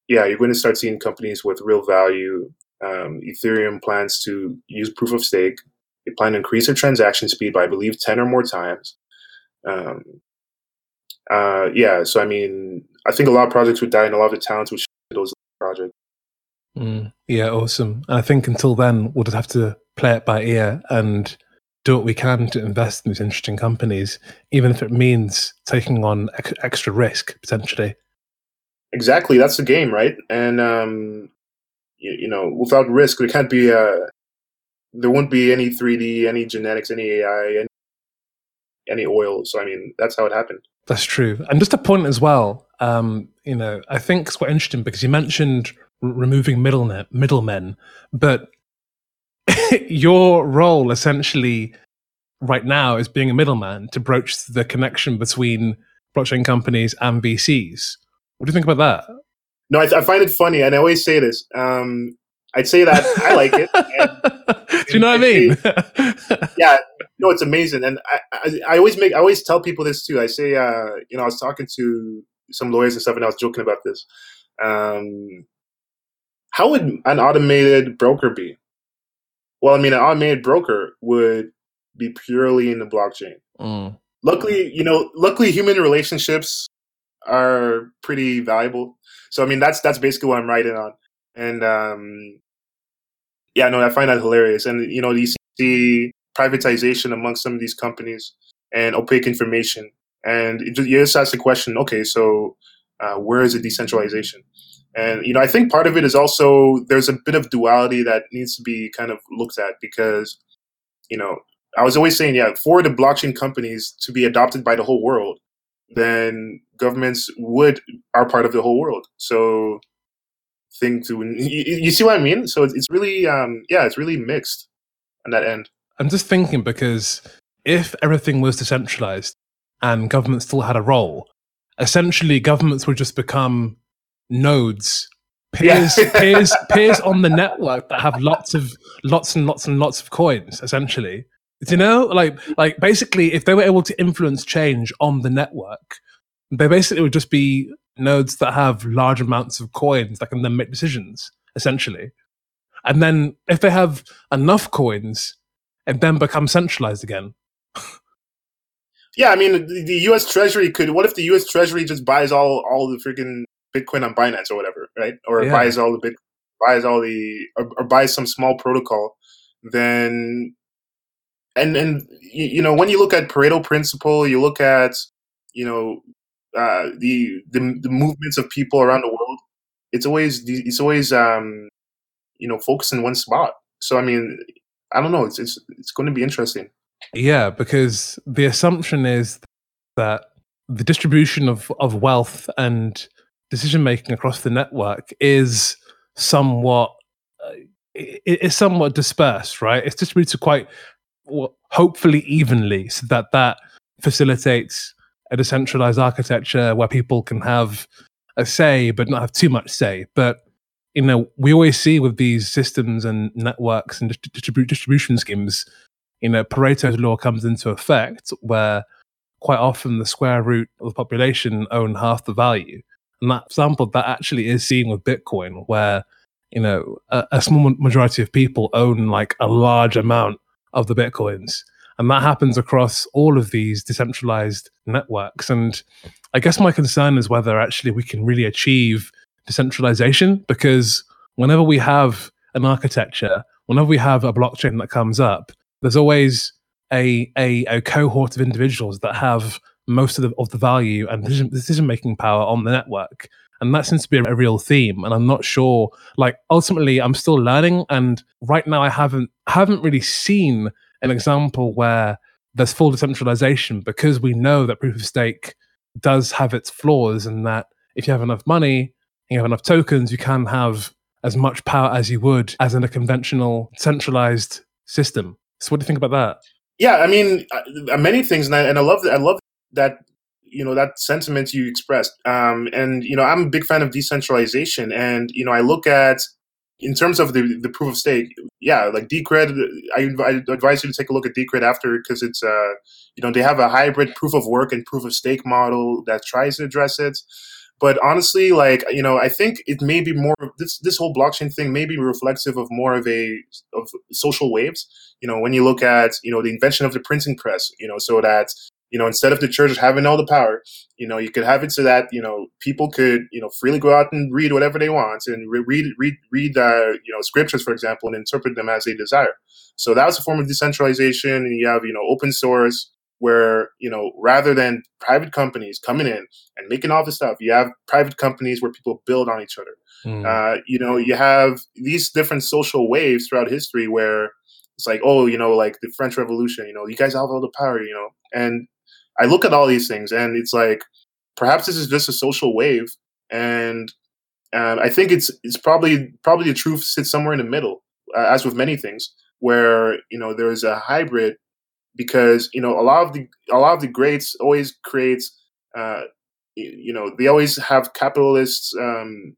yeah, you're going to start seeing companies with real value. Um, Ethereum plans to use proof of stake. They plan to increase their transaction speed by, I believe, 10 or more times. Um, uh, yeah, so I mean, I think a lot of projects would die and a lot of the talents would those projects. Mm, yeah, awesome. I think until then, we'll just have to play it by ear and do what we can to invest in these interesting companies, even if it means taking on ex- extra risk potentially. Exactly, that's the game, right? And um, you, you, know, without risk, there can't be a, uh, there won't be any 3D, any genetics, any AI, any, any oil. So I mean, that's how it happened. That's true. And just a point as well, um, you know, I think it's quite interesting because you mentioned r- removing middlemen, middlemen, but your role essentially right now is being a middleman to broach the connection between blockchain companies and VCs. What do you think about that? No, I, th- I find it funny, and I always say this. Um, I'd say that I like it. And, do you know what I mean? Say, yeah, no, it's amazing, and I, I, I, always make, I always tell people this too. I say, uh, you know, I was talking to some lawyers and stuff, and I was joking about this. Um, how would an automated broker be? Well, I mean, an automated broker would be purely in the blockchain. Mm. Luckily, you know, luckily human relationships are pretty valuable. So, I mean, that's that's basically what I'm writing on. And um, yeah, no, I find that hilarious. And you know, you see privatization amongst some of these companies and opaque information. And you just ask the question, okay, so uh, where is the decentralization? And you know, I think part of it is also there's a bit of duality that needs to be kind of looked at because, you know, I was always saying, yeah, for the blockchain companies to be adopted by the whole world, then governments would are part of the whole world. So, thing to you, you see what I mean? So it's it's really, um, yeah, it's really mixed. on that end. I'm just thinking because if everything was decentralized and government still had a role, essentially governments would just become nodes peers yeah. peers peers on the network that have lots of lots and lots and lots of coins essentially do you know like like basically if they were able to influence change on the network they basically would just be nodes that have large amounts of coins that can then make decisions essentially and then if they have enough coins it then becomes centralized again yeah i mean the, us treasury could what if the us treasury just buys all all the freaking Bitcoin on Binance or whatever, right? Or yeah. buys all the bit, buys all the, or, or buys some small protocol, then, and and you, you know when you look at Pareto principle, you look at, you know, uh, the the the movements of people around the world. It's always it's always um, you know focused in one spot. So I mean, I don't know. It's it's it's going to be interesting. Yeah, because the assumption is that the distribution of, of wealth and decision making across the network is somewhat uh, is somewhat dispersed, right? It's distributed quite well, hopefully evenly, so that that facilitates a decentralized architecture where people can have a say, but not have too much say. But you know, we always see with these systems and networks and distribu- distribution schemes, you know, Pareto's law comes into effect where quite often the square root of the population own half the value. And that example that actually is seen with Bitcoin, where you know a, a, small majority of people own like a large amount of the bitcoins, and that happens across all of these decentralized networks. And I guess my concern is whether actually we can really achieve decentralization, because whenever we have an architecture, whenever we have a blockchain that comes up, there's always a, a, a cohort of individuals that have most of the of the value and decision making power on the network. And that seems to be a, real theme. And i'm not sure like ultimately i'm still learning. And right now i haven't haven't really seen an example where there's full decentralization because we know that proof of stake does have its flaws and that if you have enough money and you have enough tokens you can have as much power as you would as in a conventional centralized system. So what do you think about that? Yeah i mean uh, many things and I, and I love that i love that you know that sentiment you expressed. Um, and you know i'm a big fan of decentralization and you know i look at in terms of the, the proof of stake yeah like decred I, I advise you to take a look at decred after because it's uh you know they have a hybrid proof of work and proof of stake model that tries to address it. But honestly like you know i think it may be more this this whole blockchain thing may be reflexive of more of a of social waves. You know when you look at you know the invention of the printing press you know so that you know instead of the church having all the power you know you could have it so that you know people could you know freely go out and read whatever they want and re- read read read uh, you know scriptures for example and interpret them as they desire so that was a form of decentralization and you have you know open source where you know rather than private companies coming in and making all this stuff you have private companies where people build on each other mm. uh, you know you have these different social waves throughout history where it's like oh you know like the french revolution you know you guys have all the power you know and I look at all these things and it's like perhaps this is just a social wave, and um, I think it's it's probably probably the truth sits somewhere in the middle, uh, as with many things, where you know there is a hybrid because you know a lot of the a lot of the greats always creates uh, you know they always have capitalist um,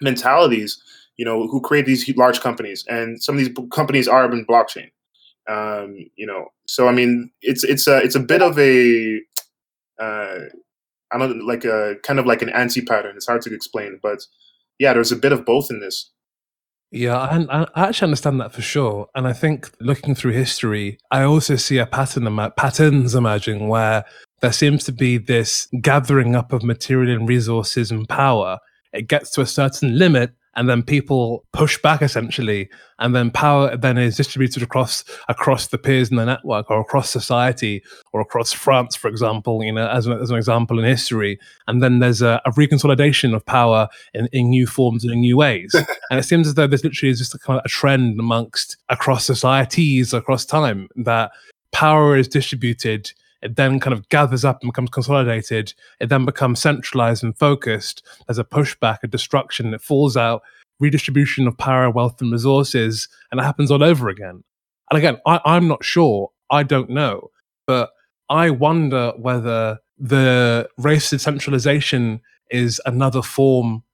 mentalities you know who create these large companies and some of these companies are in blockchain um, you know, so I mean, it's it's a it's a bit of a uh, I don't like a kind of like an anti pattern. It's hard to explain, but yeah, there's a bit of both in this. Yeah, I, I actually understand that for sure, and I think looking through history, I also see a pattern patterns emerging where there seems to be this gathering up of material and resources and power. It gets to a certain limit, and then people push back essentially and then power then is distributed across across the peers in the network or across society or across france for example you know as an, as an example in history. And then there's a, a reconsolidation of power in, in new forms and in new ways. And it seems as though this literally is just a kind of a trend amongst across societies across time that power is distributed it then kind of gathers up and becomes consolidated. It then becomes centralized and focused. There's a pushback, a destruction. It falls out, redistribution of power, wealth, and resources, and it happens all over again. And again, I, I'm not sure. I don't know. But I wonder whether the race decentralization is another form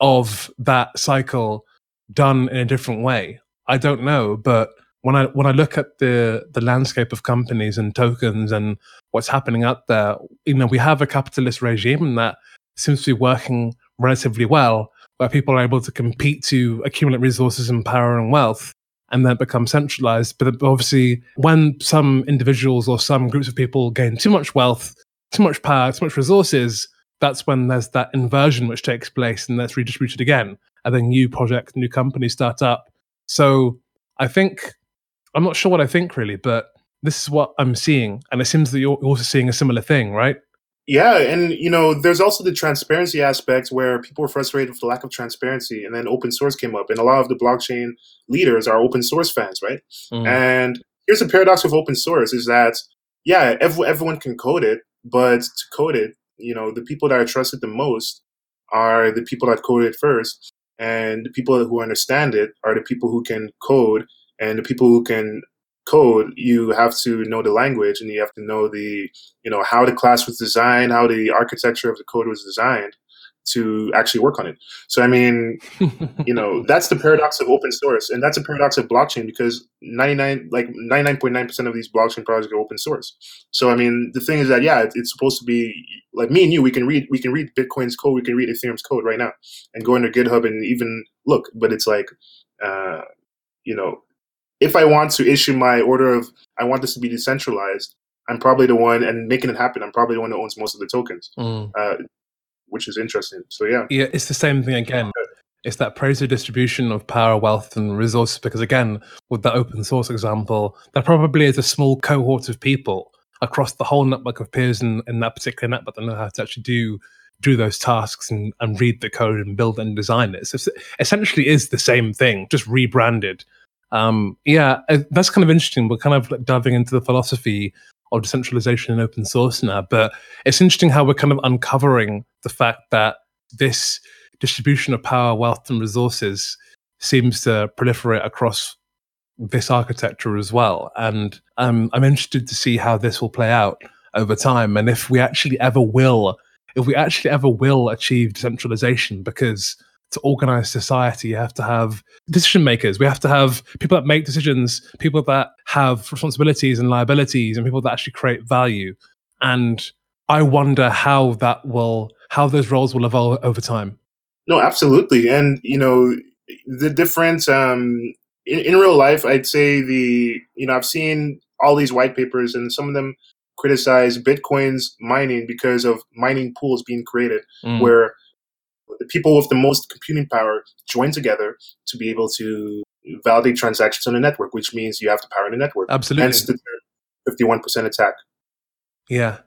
of that cycle done in a different way. I don't know, but when I when I look at the the landscape of companies and tokens and what's happening out there, you know, we have a capitalist regime that seems to be working relatively well, where people are able to compete to accumulate resources and power and wealth and then become centralized. But obviously, when some individuals or some groups of people gain too much wealth, too much power, too much resources, that's when there's that inversion which takes place and that's redistributed again. And then new projects, new companies start up. So I think, I'm not sure what I think really, but this is what I'm seeing. And it seems that you're also seeing a similar thing, right? Yeah, and you know, there's also the transparency aspect where people were frustrated with the lack of transparency, and then open source came up, and a lot of the blockchain leaders are open source fans, right? Mm. And here's the paradox of open source: is that yeah, everyone can code it, but to code it, you know, the people that are trusted the most are the people that code it first, and the people who understand it are the people who can code, and the people who can code, you have to know the language and you have to know the, you know, how the class was designed, how the architecture of the code was designed to actually work on it. So, I mean, you know, that's the paradox of open source. And that's a paradox of blockchain because 99, like 99.9% of these blockchain projects are open source. So, I mean, the thing is that, yeah, it's supposed to be like me and you, we can read, we can read Bitcoin's code, we can read Ethereum's code right now and go into GitHub and even look, but it's like, uh, you know, if I want to issue my order of I want this to be decentralized, I'm probably the one and making it happen. I'm probably the one that owns most of the tokens, mm. uh, which is interesting. So yeah, yeah, it's the same thing again. It's that Pareto distribution of power, wealth, and resources. Because again, with that open source example, there probably is a small cohort of people across the whole network of peers in, in that particular network that know how to actually do do those tasks and, and read the code and build and design it. So it essentially is the same thing, just rebranded um, yeah, uh, that's kind of interesting. We're kind of like diving into the philosophy of decentralization and open source now, but it's interesting how we're kind of uncovering the fact that this distribution of power, wealth, and resources seems to proliferate across this architecture as well. And um, I'm interested to see how this will play out over time, and if we actually ever will, if we actually ever will achieve decentralization, because to organize society, you have to have decision makers. We have to have people that make decisions, people that have responsibilities and liabilities, and people that actually create value. And I wonder how that will, how those roles will evolve over time. No, absolutely. And, you know, the difference um, in, in real life, I'd say the, you know, I've seen all these white papers and some of them criticize Bitcoin's mining because of mining pools being created mm. where the people with the most computing power join together to be able to validate transactions on the network, which means you have to power in the network. Absolutely. Hence the 51% attack. Yeah.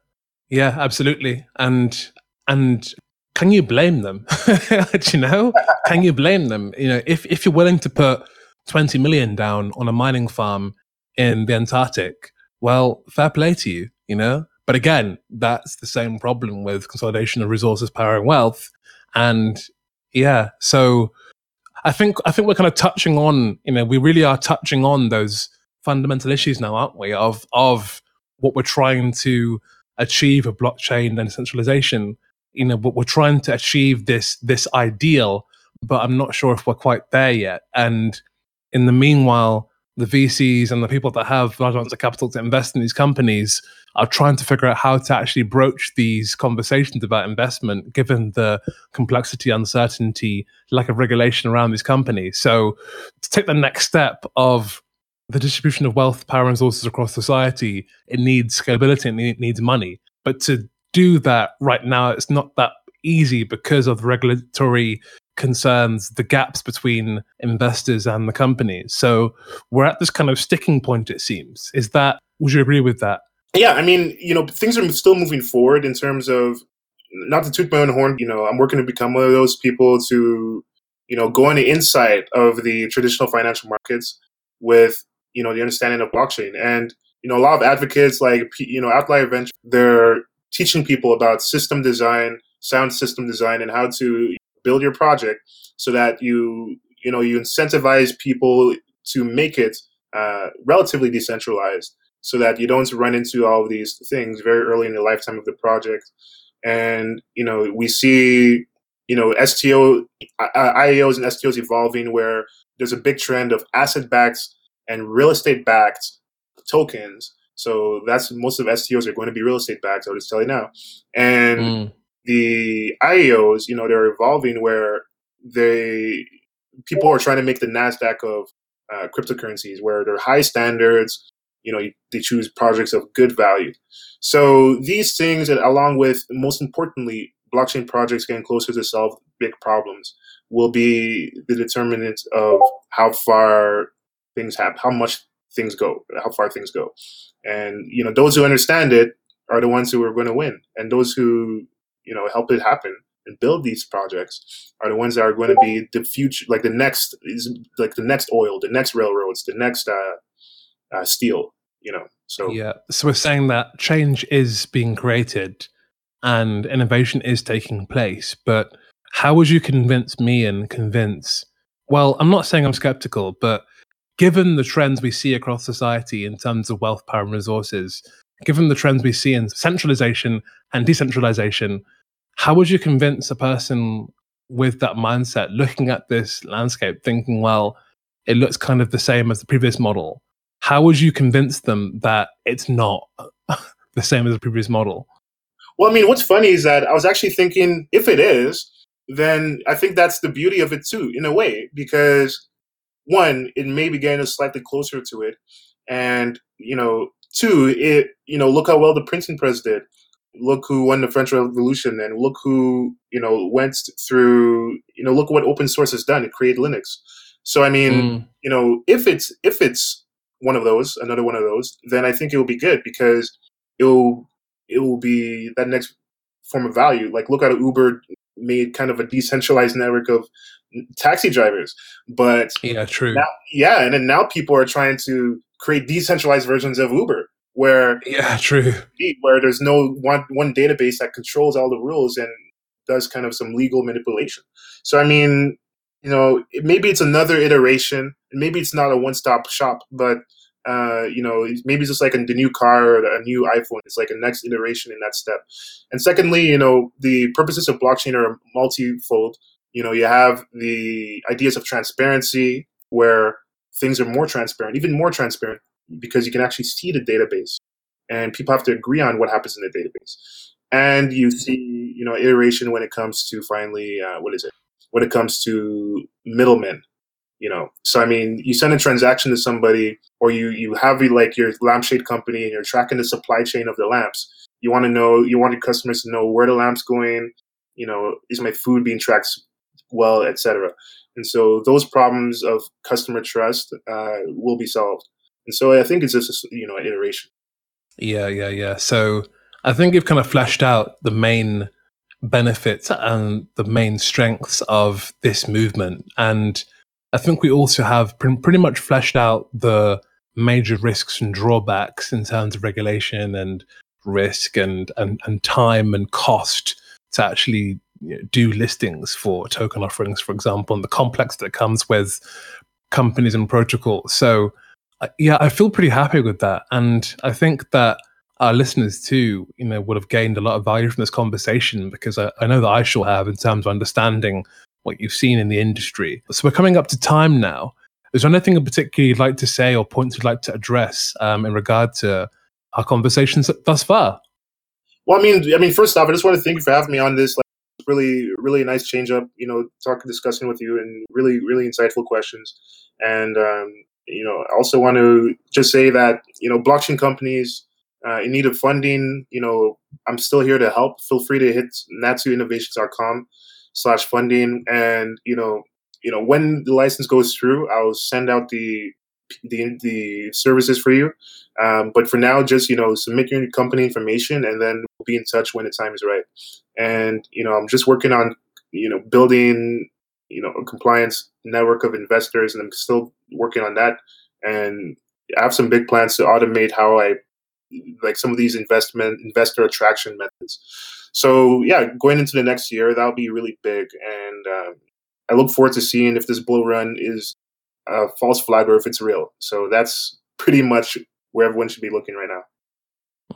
Yeah, absolutely. And and can you blame them? you know? can you blame them? You know, if if you're willing to put 20 million down on a mining farm in the Antarctic, well, fair play to you, you know? But again, that's the same problem with consolidation of resources, power, and wealth and yeah, so I think I think we're kind of touching on, you know, we really are touching on those fundamental issues now, aren't we? Of of what we're trying to achieve with blockchain and decentralization. You know, but we're trying to achieve this this ideal, but I'm not sure if we're quite there yet. And in the meanwhile, the VCs and the people that have large amounts of capital to invest in these companies are trying to figure out how to actually broach these conversations about investment, given the complexity, uncertainty, lack of regulation around these companies. So, to take the next step of the distribution of wealth, power, and resources across society, it needs scalability and it needs money. But to do that right now, it's not that easy because of the regulatory concerns the gaps between investors and the companies. So we're at this kind of sticking point, it seems. Is that, would you agree with that? Yeah, I mean, you know, things are still moving forward in terms of not to toot my own horn, you know, I'm working to become one of those people to, you know, go on the inside of the traditional financial markets with, you know, the understanding of blockchain. And, you know, a lot of advocates like, you know, Outlier Venture, they're teaching people about system design, sound system design, and how to build your project so that you you know you incentivize people to make it uh, relatively decentralized so that you don't run into all of these things very early in the lifetime of the project. And, you know, we see, you know, STO, IEOs and STOs evolving where there's a big trend of asset backed and real estate backed tokens. So that's most of STOs are going to be real estate backed. I'll just tell you now. And mm. the IEOs, you know, they're evolving where they people are trying to make the Nasdaq of uh, cryptocurrencies, where they're high standards. You know, they choose projects of good value. So these things, along with most importantly, blockchain projects getting closer to solve big problems, will be the determinant of how far things happen, how much things go, how far things go. And you know, those who understand it are the ones who are going to win, and those who you know help it happen and build these projects are the ones that are going to be the future, like the next, like the next oil, the next railroads, the next uh, uh, steel. You know, so yeah. So we're saying that change is being created and innovation is taking place, but how would you convince me and convince? Well, I'm not saying I'm skeptical, but given the trends we see across society in terms of wealth, power, and resources, given the trends we see in centralization and decentralization, how would you convince a person with that mindset looking at this landscape, thinking, well, it looks kind of the same as the previous model? How would you convince them that it's not the same as the previous model? Well, I mean, what's funny is that I was actually thinking if it is, then I think that's the beauty of it too, in a way, because one, it may be getting us slightly closer to it. And, you know, two, it, you know, look how well the printing press did. Look who won the French Revolution and look who, you know, went through, you know, look what open source has done. It created Linux. So, I mean, mm. you know, if it's, if it's one of those, another one of those, then I think it will be good because it will, it will be that next form of value. Like look at Uber made kind of a decentralized network of taxi drivers. But yeah, true. Now, yeah, and then now people are trying to create decentralized versions of Uber where yeah, true. Where there's no one one database that controls all the rules and does kind of some legal manipulation. So I mean, you know, maybe it's another iteration, maybe it's not a one stop shop, but uh, you know, maybe it's just like a, the new car or a new iPhone. It's like a next iteration in that step. And secondly, you know, the purposes of blockchain are multifold. You know, you have the ideas of transparency where things are more transparent, even more transparent, because you can actually see the database and people have to agree on what happens in the database. And you see, you know, iteration when it comes to finally, uh, what is it? When it comes to middlemen, you know. So I mean, you send a transaction to somebody, or you you have like your lampshade company, and you're tracking the supply chain of the lamps. You want to know, you want your customers to know where the lamp's going. You know, is my food being tracked well, etc. And so those problems of customer trust uh, will be solved. And so I think it's just a, you know an iteration. Yeah, yeah, yeah. So I think you've kind of fleshed out the main benefits and the main strengths of this movement. And I think we also have pre- pretty much fleshed out the major risks and drawbacks in terms of regulation and risk and, and, and time and cost to actually you know, do listings for token offerings, for example, and the complex that comes with companies and protocols. So, uh, yeah, I feel pretty happy with that, and I think that our listeners too, you know, would have gained a lot of value from this conversation because I, I know that I shall have in terms of understanding what you've seen in the industry. So we're coming up to time now. Is there anything in particular you'd like to say or points you'd like to address um, in regard to our conversations thus far? Well, I mean, I mean, first off, I just want to thank you for having me on this Like, really, really nice change up, you know, talking, discussing with you and really, really insightful questions. And, um, you know, I also want to just say that, you know, blockchain companies uh, in need of funding, you know, I'm still here to help. Feel free to hit natsuinnovations.com slash funding. And, you know, you know, when the license goes through, I'll send out the the, the services for you. Um, but for now, just, you know, submit your company information and then we'll be in touch when the time is right. And, you know, I'm just working on, you know, building, you know, a compliance network of investors and I'm still working on that. And I have some big plans to automate how I, like some of these investment, investor attraction methods. So yeah, going into the next year, that'll be really big. And um, I look forward to seeing if this bull run is a false flag or if it's real. So that's pretty much where everyone should be looking right now.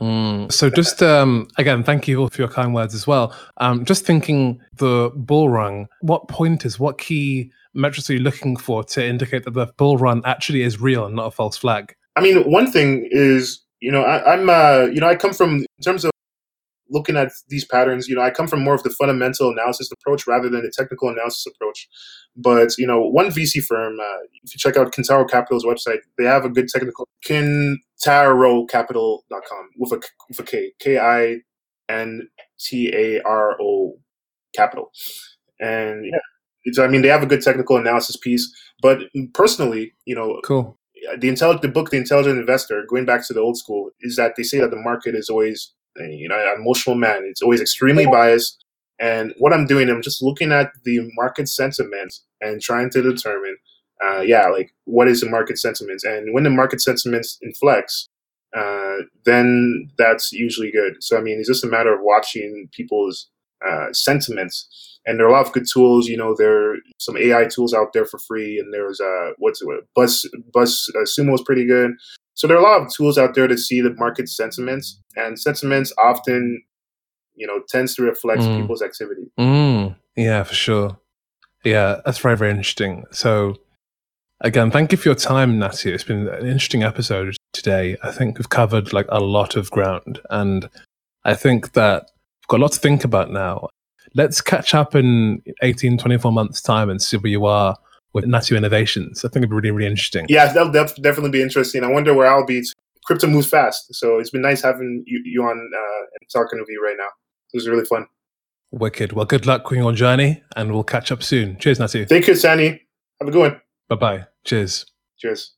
Mm. So just um, again, thank you all for your kind words as well. Um, just thinking the bull run, what pointers, what key metrics are you looking for to indicate that the bull run actually is real and not a false flag? I mean, one thing is, you know, I, am uh, you know, I come from in terms of looking at these patterns, you know, I come from more of the fundamental analysis approach rather than the technical analysis approach. But you know, one VC firm, uh, if you check out Kintaro Capital's website, they have a good technical kintarocapital.com with a with a K, K I N T A R O capital, and yeah. It's, I mean, they have a good technical analysis piece, but personally, you know, cool. The intelligent, the book, The Intelligent Investor, going back to the old school, is that they say that the market is always you know, an emotional man. It's always extremely biased. And what I'm doing, I'm just looking at the market sentiment and trying to determine, uh, yeah, like what is the market sentiment? And when the market sentiment inflects, uh, then that's usually good. So I mean, it's just a matter of watching people's uh, sentiments. And there are a lot of good tools. You know, there are some AI tools out there for free, and there's uh, what's it? Buzz Buzz uh, Sumo is pretty good. So there are a lot of tools out there to see the market sentiments, and sentiments often, you know, tends to reflect mm. people's activity. Mm. Yeah, for sure. Yeah, that's very very interesting. So again, thank you for your time, Natty. It's been an interesting episode today. I think we've covered like a lot of ground, and I think that got a lot to think about now. Let's catch up in 18, 24 months' time and see where you are with Natu Innovations. I think it'd be really, really interesting. Yeah, that'll definitely be interesting. I wonder where I'll be. Crypto moves fast, so it's been nice having you, you on uh, and talking with you right now. It was really fun. Wicked. Well, good luck with your journey, and we'll catch up soon. Cheers, Natu. Thank you, Sani. Have a good one. Bye bye. Cheers. Cheers.